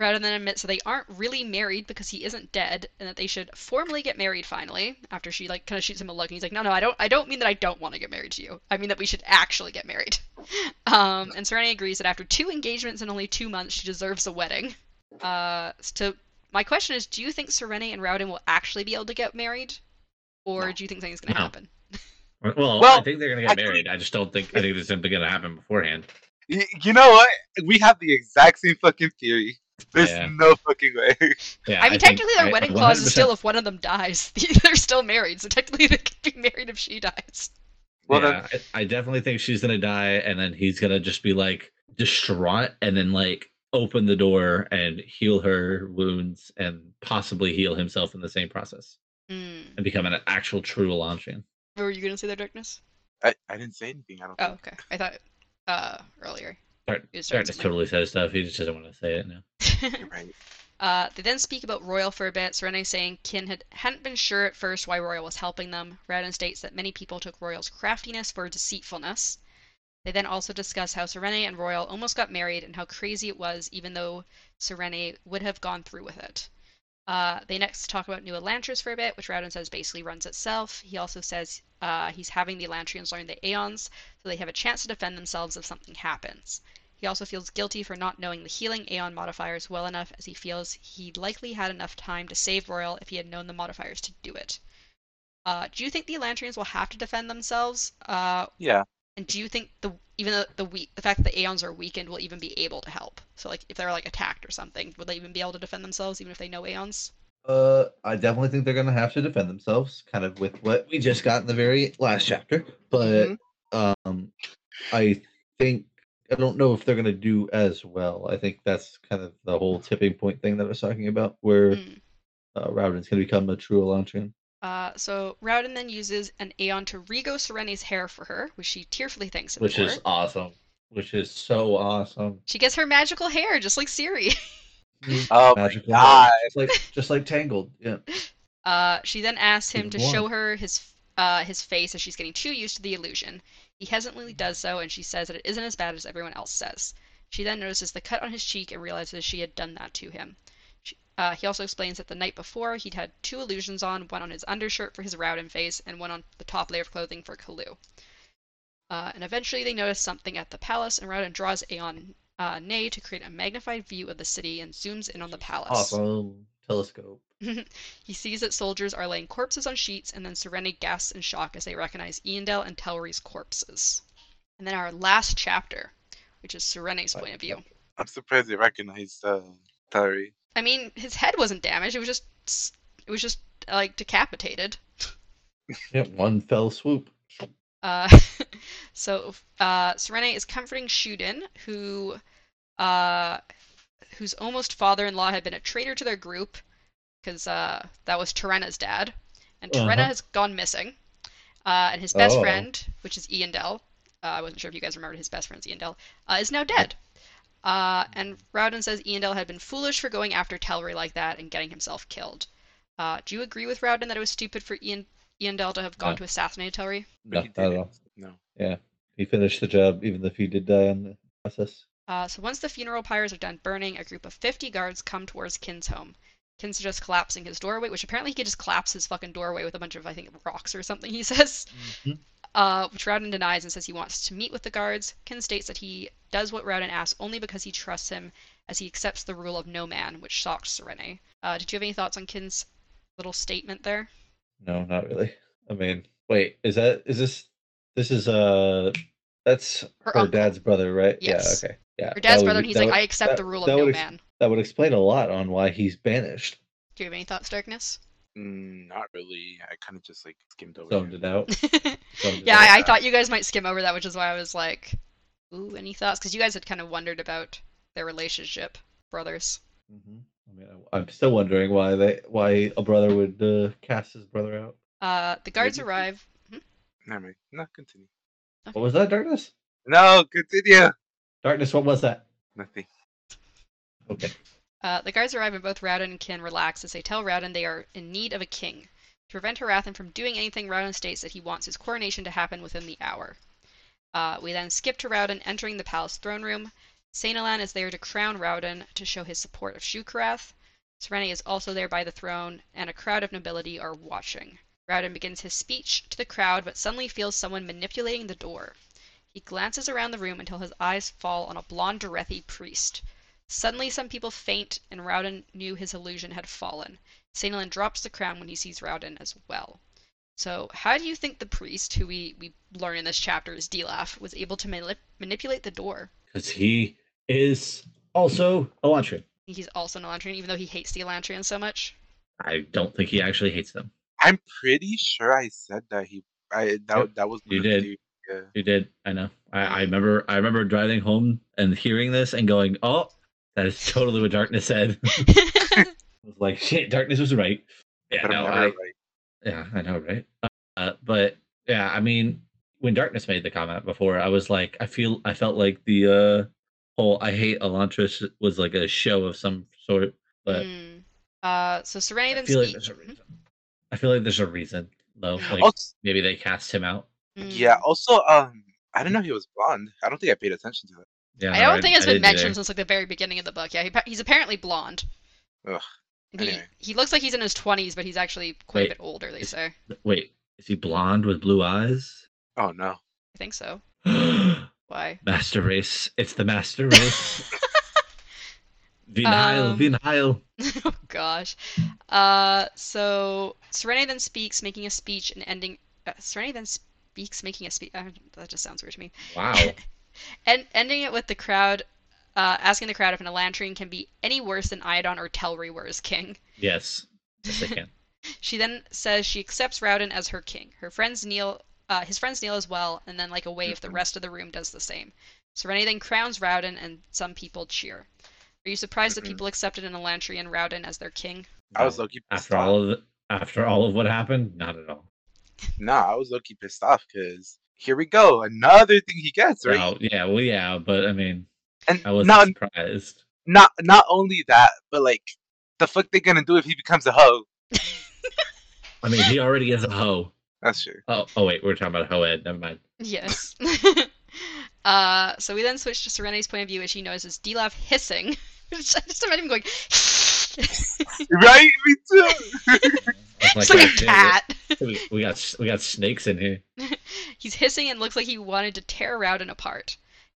Raoden then admits that they aren't really married because he isn't dead, and that they should formally get married finally. After she like kind of shoots him a look, and he's like, "No, no, I don't. I don't mean that I don't want to get married to you. I mean that we should actually get married." Um, and Serena agrees that after two engagements in only two months, she deserves a wedding. Uh, so my question is, do you think Serena and Raoden will actually be able to get married, or No. do you think something's going to No. happen? Well, Well, I think they're gonna get actually- married. I just don't think. I think it's simply gonna happen beforehand. Y- You know what? We have the exact same fucking theory. There's Yeah. no fucking way. Yeah, I mean, think- technically, their I- wedding clause is still if one of them dies, they're still married. So technically, they could be married if she dies. Well, yeah, I, I definitely think she's gonna die, and then he's gonna just be like distraught, and then like open the door and heal her wounds, and possibly heal himself in the same process, Hmm. and become an actual true Elantrian. Were you going to say there, Darkness? I, I didn't say anything. I don't Oh, think. okay. I thought uh earlier. Start, You Darkness totally says stuff. He just doesn't want to say it now. You're right. uh, they then speak about Roial for a bit, Serena saying Kiin had, hadn't been sure at first why Roial was helping them. Radin states that many people took Roial's craftiness for deceitfulness. They then also discuss how Sarene and Roial almost got married and how crazy it was, even though Serene would have gone through with it. Uh, they next talk about New Elantris for a bit, which Raoden says basically runs itself. He also says uh, he's having the Elantrians learn the Aeons, so they have a chance to defend themselves if something happens. He also feels guilty for not knowing the healing Aeon modifiers well enough, as he feels he likely had enough time to save Roial if he had known the modifiers to do it. Uh, do you think the Elantrians will have to defend themselves? Uh, Yeah. And do you think the even the the, weak, the fact that the Aeons are weakened will even be able to help? So like if they're like attacked or something, would they even be able to defend themselves even if they know Aeons? Uh, I definitely think they're gonna have to defend themselves, kind of with what we just got in the very last chapter. But Mhm. um, I think I don't know if they're gonna do as well. I think that's kind of the whole tipping point thing that I was talking about, where Hmm. uh, Raoden's gonna become a true Elantrian. Uh, so Raoden then uses an Aeon to rego Sarene's hair for her, which she tearfully thanks him Which for. is awesome. Which is so awesome. She gets her magical hair, just like Siri. Oh my Magical god. Just like just like Tangled. Yeah. Uh, she then asks him Good to one. show her his uh, his face as she's getting too used to the illusion. He hesitantly does so, and she says that it isn't as bad as everyone else says. She then notices the cut on his cheek and realizes she had done that to him. She, uh, he also explains that the night before he'd had two illusions on, one on his undershirt for his Raoden face, and one on the top layer of clothing for Kaloo. Uh, and eventually they notice something at the palace, and Raoden draws Aeon uh, Nay to create a magnified view of the city and zooms in on the palace. Awesome telescope. he sees that soldiers are laying corpses on sheets, and then Sereni gasps in shock as they recognize Eondel and Telrii's corpses. And then our last chapter, which is Sarene's point of view. I'm surprised they recognized uh, Tari. I mean, his head wasn't damaged; it was just, it was just like decapitated. Yeah, one fell swoop. Uh, so uh, Sarene is comforting Shuden, who, uh, whose almost father-in-law had been a traitor to their group, because uh, that was Torena's dad, and Torena Uh-huh. has gone missing. Uh, and his best Oh. friend, which is Eondel, uh, I wasn't sure if you guys remembered his best friend's Eondel, uh, is now dead. Uh, and Raoden says Eondel had been foolish for going after Telrii like that and getting himself killed. Uh, do you agree with Raoden that it was stupid for Eon- Eondel to have gone No. to assassinate Telrii? No, not at all. No. Yeah. He finished the job even if he did die in the process. Uh, so once the funeral pyres are done burning, a group of 50 guards come towards Kiin's home. Kiin's just collapsing his doorway, which apparently he could just collapse his fucking doorway with a bunch of, I think, rocks or something, he says. Mhm. Uh, which Raoden denies and says he wants to meet with the guards. Kiin states that he does what Raoden asks only because he trusts him, as he accepts the rule of no man, which shocks Sarene. Uh, did you have any thoughts on Kiin's little statement there? No, not really. I mean, wait, is that is this this is uh that's Her her, dad's brother, right? Yes. Yeah, okay. Yeah. Her dad's brother, and he's like, would- I accept that- the rule of no ex- man. That would explain a lot on why he's banished. Do you have any thoughts, Darkness? Mm, not really. I kind of just like skimmed over. Zoned it. it out. Zoned it yeah, out. I, I thought you guys might skim over that, which is why I was like, ooh, any thoughts? Because you guys had kind of wondered about their relationship, brothers. Mhm. I mean, I- I'm still wondering why they why a brother would uh, cast his brother out. Uh, the guards Maybe- arrive. Never mind. No, continue. What was that, darkness? No, continue. Darkness. What was that? Nothing. Okay. Uh, the guards arrive and both Raoden and Kiin relax as they tell Raoden they are in need of a king. To prevent Hrathen from doing anything, Raoden states that he wants his coronation to happen within the hour. Uh, we then skip to Raoden entering the palace throne room. Seinalan is there to crown Raoden to show his support of Shu-Korath. Sarene is also there by the throne, and a crowd of nobility are watching. Raoden begins his speech to the crowd, but suddenly feels someone manipulating the Dor. He glances around the room until his eyes fall on a blonde Derethi priest. Suddenly, some people faint, and Raoden knew his illusion had fallen. Seinalan drops the crown when he sees Raoden as well. So, how do you think the priest, who we, we learn in this chapter is Dilaf, was able to manip- manipulate the Dor? Because he is also Elantrian. He's also an Elantrian, even though he hates the Elantrians so much. I don't think he actually hates them. I'm pretty sure I said that he. I that Yep, that was you one of the did. dude- Yeah. You did. I know. I, I remember. I remember driving home and hearing this and going, "Oh, that is totally what Darkness said." I was like, "Shit, Darkness was right." Yeah, no, I'm right. yeah, I know, right? Uh, but yeah, I mean, when Darkness made the comment before, I was like, I feel, I felt like the uh whole "I hate Elantris" was like a show of some sort. But Hmm. Uh, so Sarene I then feel like speaks. there's a reason. I feel like there's a reason though. Mm. Like Also, maybe they cast him out. yeah. Also, um, I didn't know if he was blonde. I don't think I paid attention to that. Yeah, I don't think it's been didn't mentioned since like the very beginning of the book. Yeah, he, he's apparently blonde. Ugh. He, Anyway. he looks like he's in his 20s, but he's actually quite Wait, a bit older, they is- say. Wait, is he blonde with blue eyes? Oh no. I think so. Why? Master race. It's the master race. Vinile, Um, Vinile. oh gosh. Uh, so Sarene then speaks, making a speech and ending. Uh, Sarene then speaks, making a speech. Uh, that just sounds weird to me. Wow. And ending it with the crowd, uh, asking the crowd if an Elantrian can be any worse than Iadon or Telrii were as king. yes. Yes, I can. She then says she accepts Raoden as her king. Her friends kneel, uh, his friends kneel as well, and then like a wave, the rest of the room does the same. Sarene then crowns Raoden, and some people cheer. Are you surprised that Mhm. people accepted an Elantrian Raoden as their king? I was lucky. after all of the After all of what happened, not at all. Nah, I was lucky pissed off because here we go, another thing he gets right. No, yeah, well, yeah, but I mean, and I wasn't not surprised. not not only that, but like the fuck they gonna do if he becomes a hoe? I mean, he already is a hoe. That's true. Oh, oh wait, we're talking about hoe Hoed. Never mind. Yes. uh, so we then switch to Sarene's point of view as she notices Dilaf hissing. I just imagine him going. right? Me too. It's It's like a cat. We, we got we got snakes in here. He's hissing and looks like he wanted to tear Raoden apart.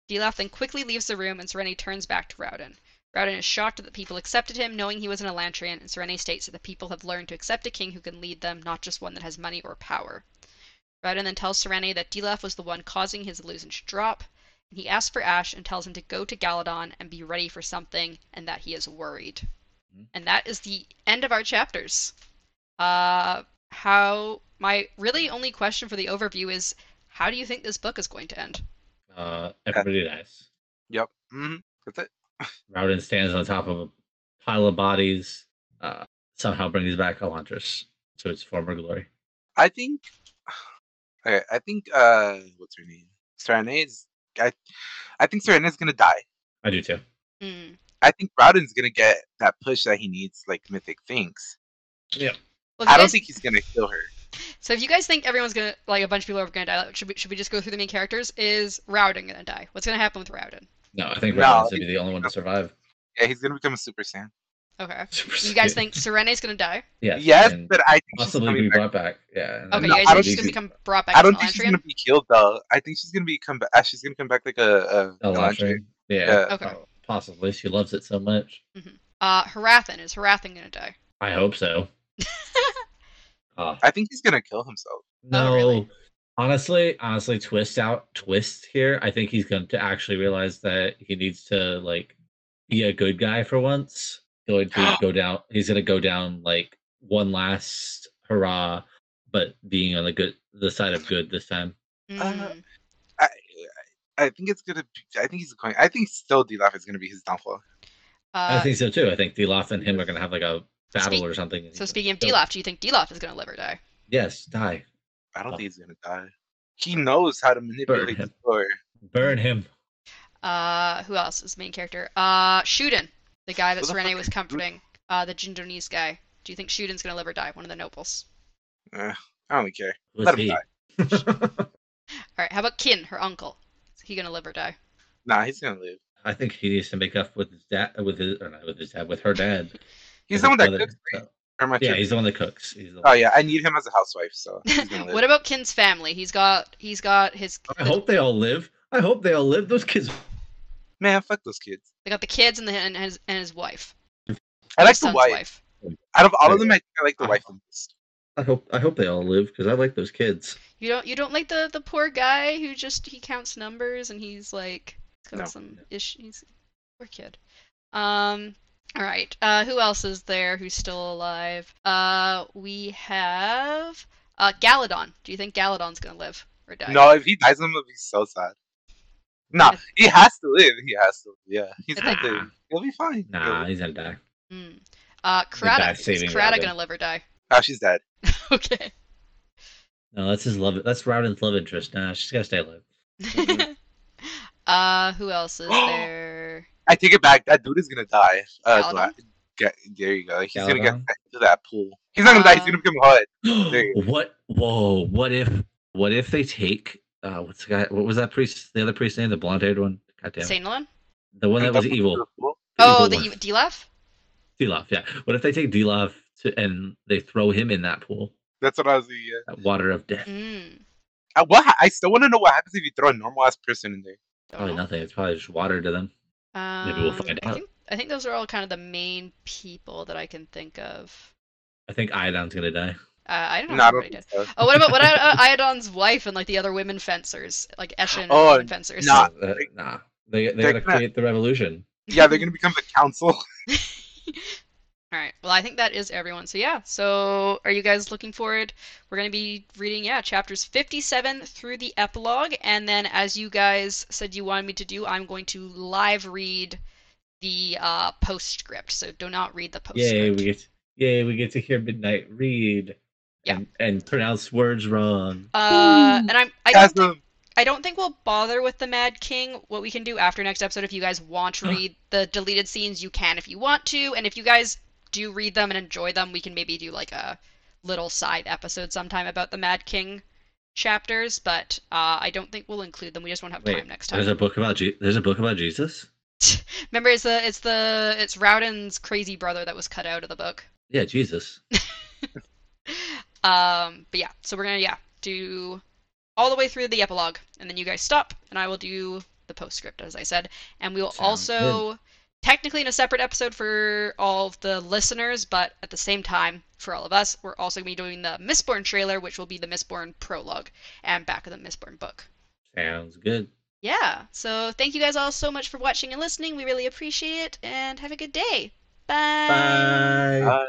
Dilaf then quickly leaves the room and Sarene turns back to Raoden. Raoden is shocked that the people accepted him, knowing he was an Elantrian, and Sarene states that the people have learned to accept a king who can lead them, not just one that has money or power. Raoden then tells Sarene that Dilaf was the one causing his illusion to drop, and he asks for Ashe and tells him to go to Galladon and be ready for something, and that he is worried. Mhm. And that is the end of our chapters. Uh, how my really only question for the overview is how do you think this book is going to end? Uh, everybody dies. Yep. hmm That's it. Raoden stands on top of a pile of bodies. Uh, somehow brings back Elantris to its former glory. I think. Okay, I think. Uh, what's her name? Sarene is. I, I think Sarene is gonna die. I do too. Hmm. I think Raoden's gonna get that push that he needs, like mythic thinks. Yeah. Well, if you I don't guys- think he's gonna kill her. So if you guys think everyone's gonna like a bunch of people are gonna die, should we should we just go through the main characters? Is Raoden gonna die? What's gonna happen with Raoden? No, I think No, Raoden's gonna be the only one to survive. Yeah, he's gonna become a Super Saiyan. Okay. Super You guys Saiyan. think Sarene's gonna die? Yes. Yes, but I think possibly coming be back. brought back. Yeah. Okay, No, you I guys don't think she's think gonna become brought back I don't an think she's gonna be killed though. I think she's gonna be come back. She's gonna come back like a, a Elantrian. Elantrian. Yeah. Yeah. Okay. Oh, possibly. She loves it so much. Uh, Hrathen is Hrathen gonna die? I hope so. Uh, I think he's gonna kill himself. no. really? Honestly, honestly, twist out twist here. I think he's going to actually realize that he needs to like be a good guy for once. He's going to go down. He's going to go down like one last hurrah, but being on the good the side of good this time. Mm. I, I think it's gonna. Be, I think he's going. I think still Dilaf is gonna be his downfall. I Uh, think so too. I think Dilaf and him are going to have like a battle Speak- or something. so speaking of gonna- Dilaf, do you think Dilaf is gonna live or die? yes, die, I don't Oh. think he's gonna die. He knows how to manipulate the story. burn him. Uh, who else is the main character? Uh, Shuden, the guy that Who Sarene was comforting. Uh, the Jindonese guy. Do you think Shuden's gonna live or die? One of the nobles. Eh, I don't care. Who's Let him he? die. All right. How about Kiin, her uncle? Is he gonna live or die? Nah, he's gonna live. I think he needs to make up with his dad, with his, or not with his dad, with her dad. He's the one that brother. cooks. Right? So- Or am I yeah, tripping? he's the one that cooks. He's the Oh one. yeah, I need him as a housewife, so he's what about Kiin's family? He's got he's got his I hope they all live. I hope they all live. Those kids. Man, fuck those kids. they got the kids and the and his and his wife. I His like the son's wife. Out of all of Yeah. them, I think I like the wife the most. I hope. I hope they all live because I like those kids. You don't you don't like the the poor guy who just he counts numbers and he's like got No. some issues. Poor kid. Um. All right. Uh, who else is there who's still alive? Uh, we have uh Galladon. Do you think Galladon's gonna live or die? No, if he dies, I'm gonna be so sad. Nah, he has to live. He has to. Yeah, he's I gonna think- live. He'll be fine. He'll Nah, he's gonna die. Hmm. Uh, The Karata. Is saving Karata gonna live or die? Oh, she's dead. okay. No, that's his love. That's Raoden's love interest. Nah, she's gotta stay alive. Uh, who else is there? I take it back. That dude is gonna die. Uh, Galladon? Ga- there you go. He's gonna get Galladon? sent to that pool. He's not gonna die. He's gonna Um, become HUD. What? Whoa! What if? What if they take? Uh, what's the guy? What was that priest? The other priest name? The blonde-haired one. God damn. it. Saint Nolan? The one that was evil. the. Oh, evil the one. evil Dilaf? Dilaf, yeah. What if they take Dilaf to and they throw him in that pool, That's what I was. Yeah. that water of death? Mm. Uh, what? I still want to know what happens if you throw a normal ass person in there. Probably nothing. It's probably just water to them. Maybe we'll Um, find I out. think I think those are all kind of the main people that I can think of. I think Iadon's gonna die. Uh, I don't know No, I if don't anybody think did. so. Oh, what about what about Iadon's wife and like the other women fencers, like Eshen Oh, women fencers? nah. Uh, nah. They they They're gotta gonna- create the revolution. Yeah, they're gonna become the council. All right. Well, I think that is everyone. So yeah. So are you guys looking forward? We're gonna be reading yeah chapters 57 through the epilogue, and then as you guys said you wanted me to do, I'm going to live read the uh, postscript. So do not read the postscript. Yay! We get Yay, we get to hear Midnight read Yeah. and, and pronounce words wrong. Uh, and I'm I don't think, I don't think we'll bother with the Mad King. What we can do after next episode, if you guys want to read the deleted scenes, you can if you want to, and if you guys do read them and enjoy them, we can maybe do like a little side episode sometime about the Mad King chapters. But uh, I don't think we'll include them. We just won't have Wait, time next time. there's a book about Je- there's a book about Jesus. Remember, it's the it's the it's Rowden's crazy brother that was cut out of the book. Yeah, Jesus. Um, but yeah, so we're gonna yeah do all the way through the epilogue, and then you guys stop, and I will do the postscript as I said, and we will Sounds also technically in a separate episode for all of the listeners, but at the same time for all of us, we're also gonna be doing the Mistborn trailer, which will be the Mistborn prologue and back of the Mistborn book. Sounds good. Yeah, so thank you guys all so much for watching and listening. We really appreciate it, and have a good day. Bye. Bye. Bye.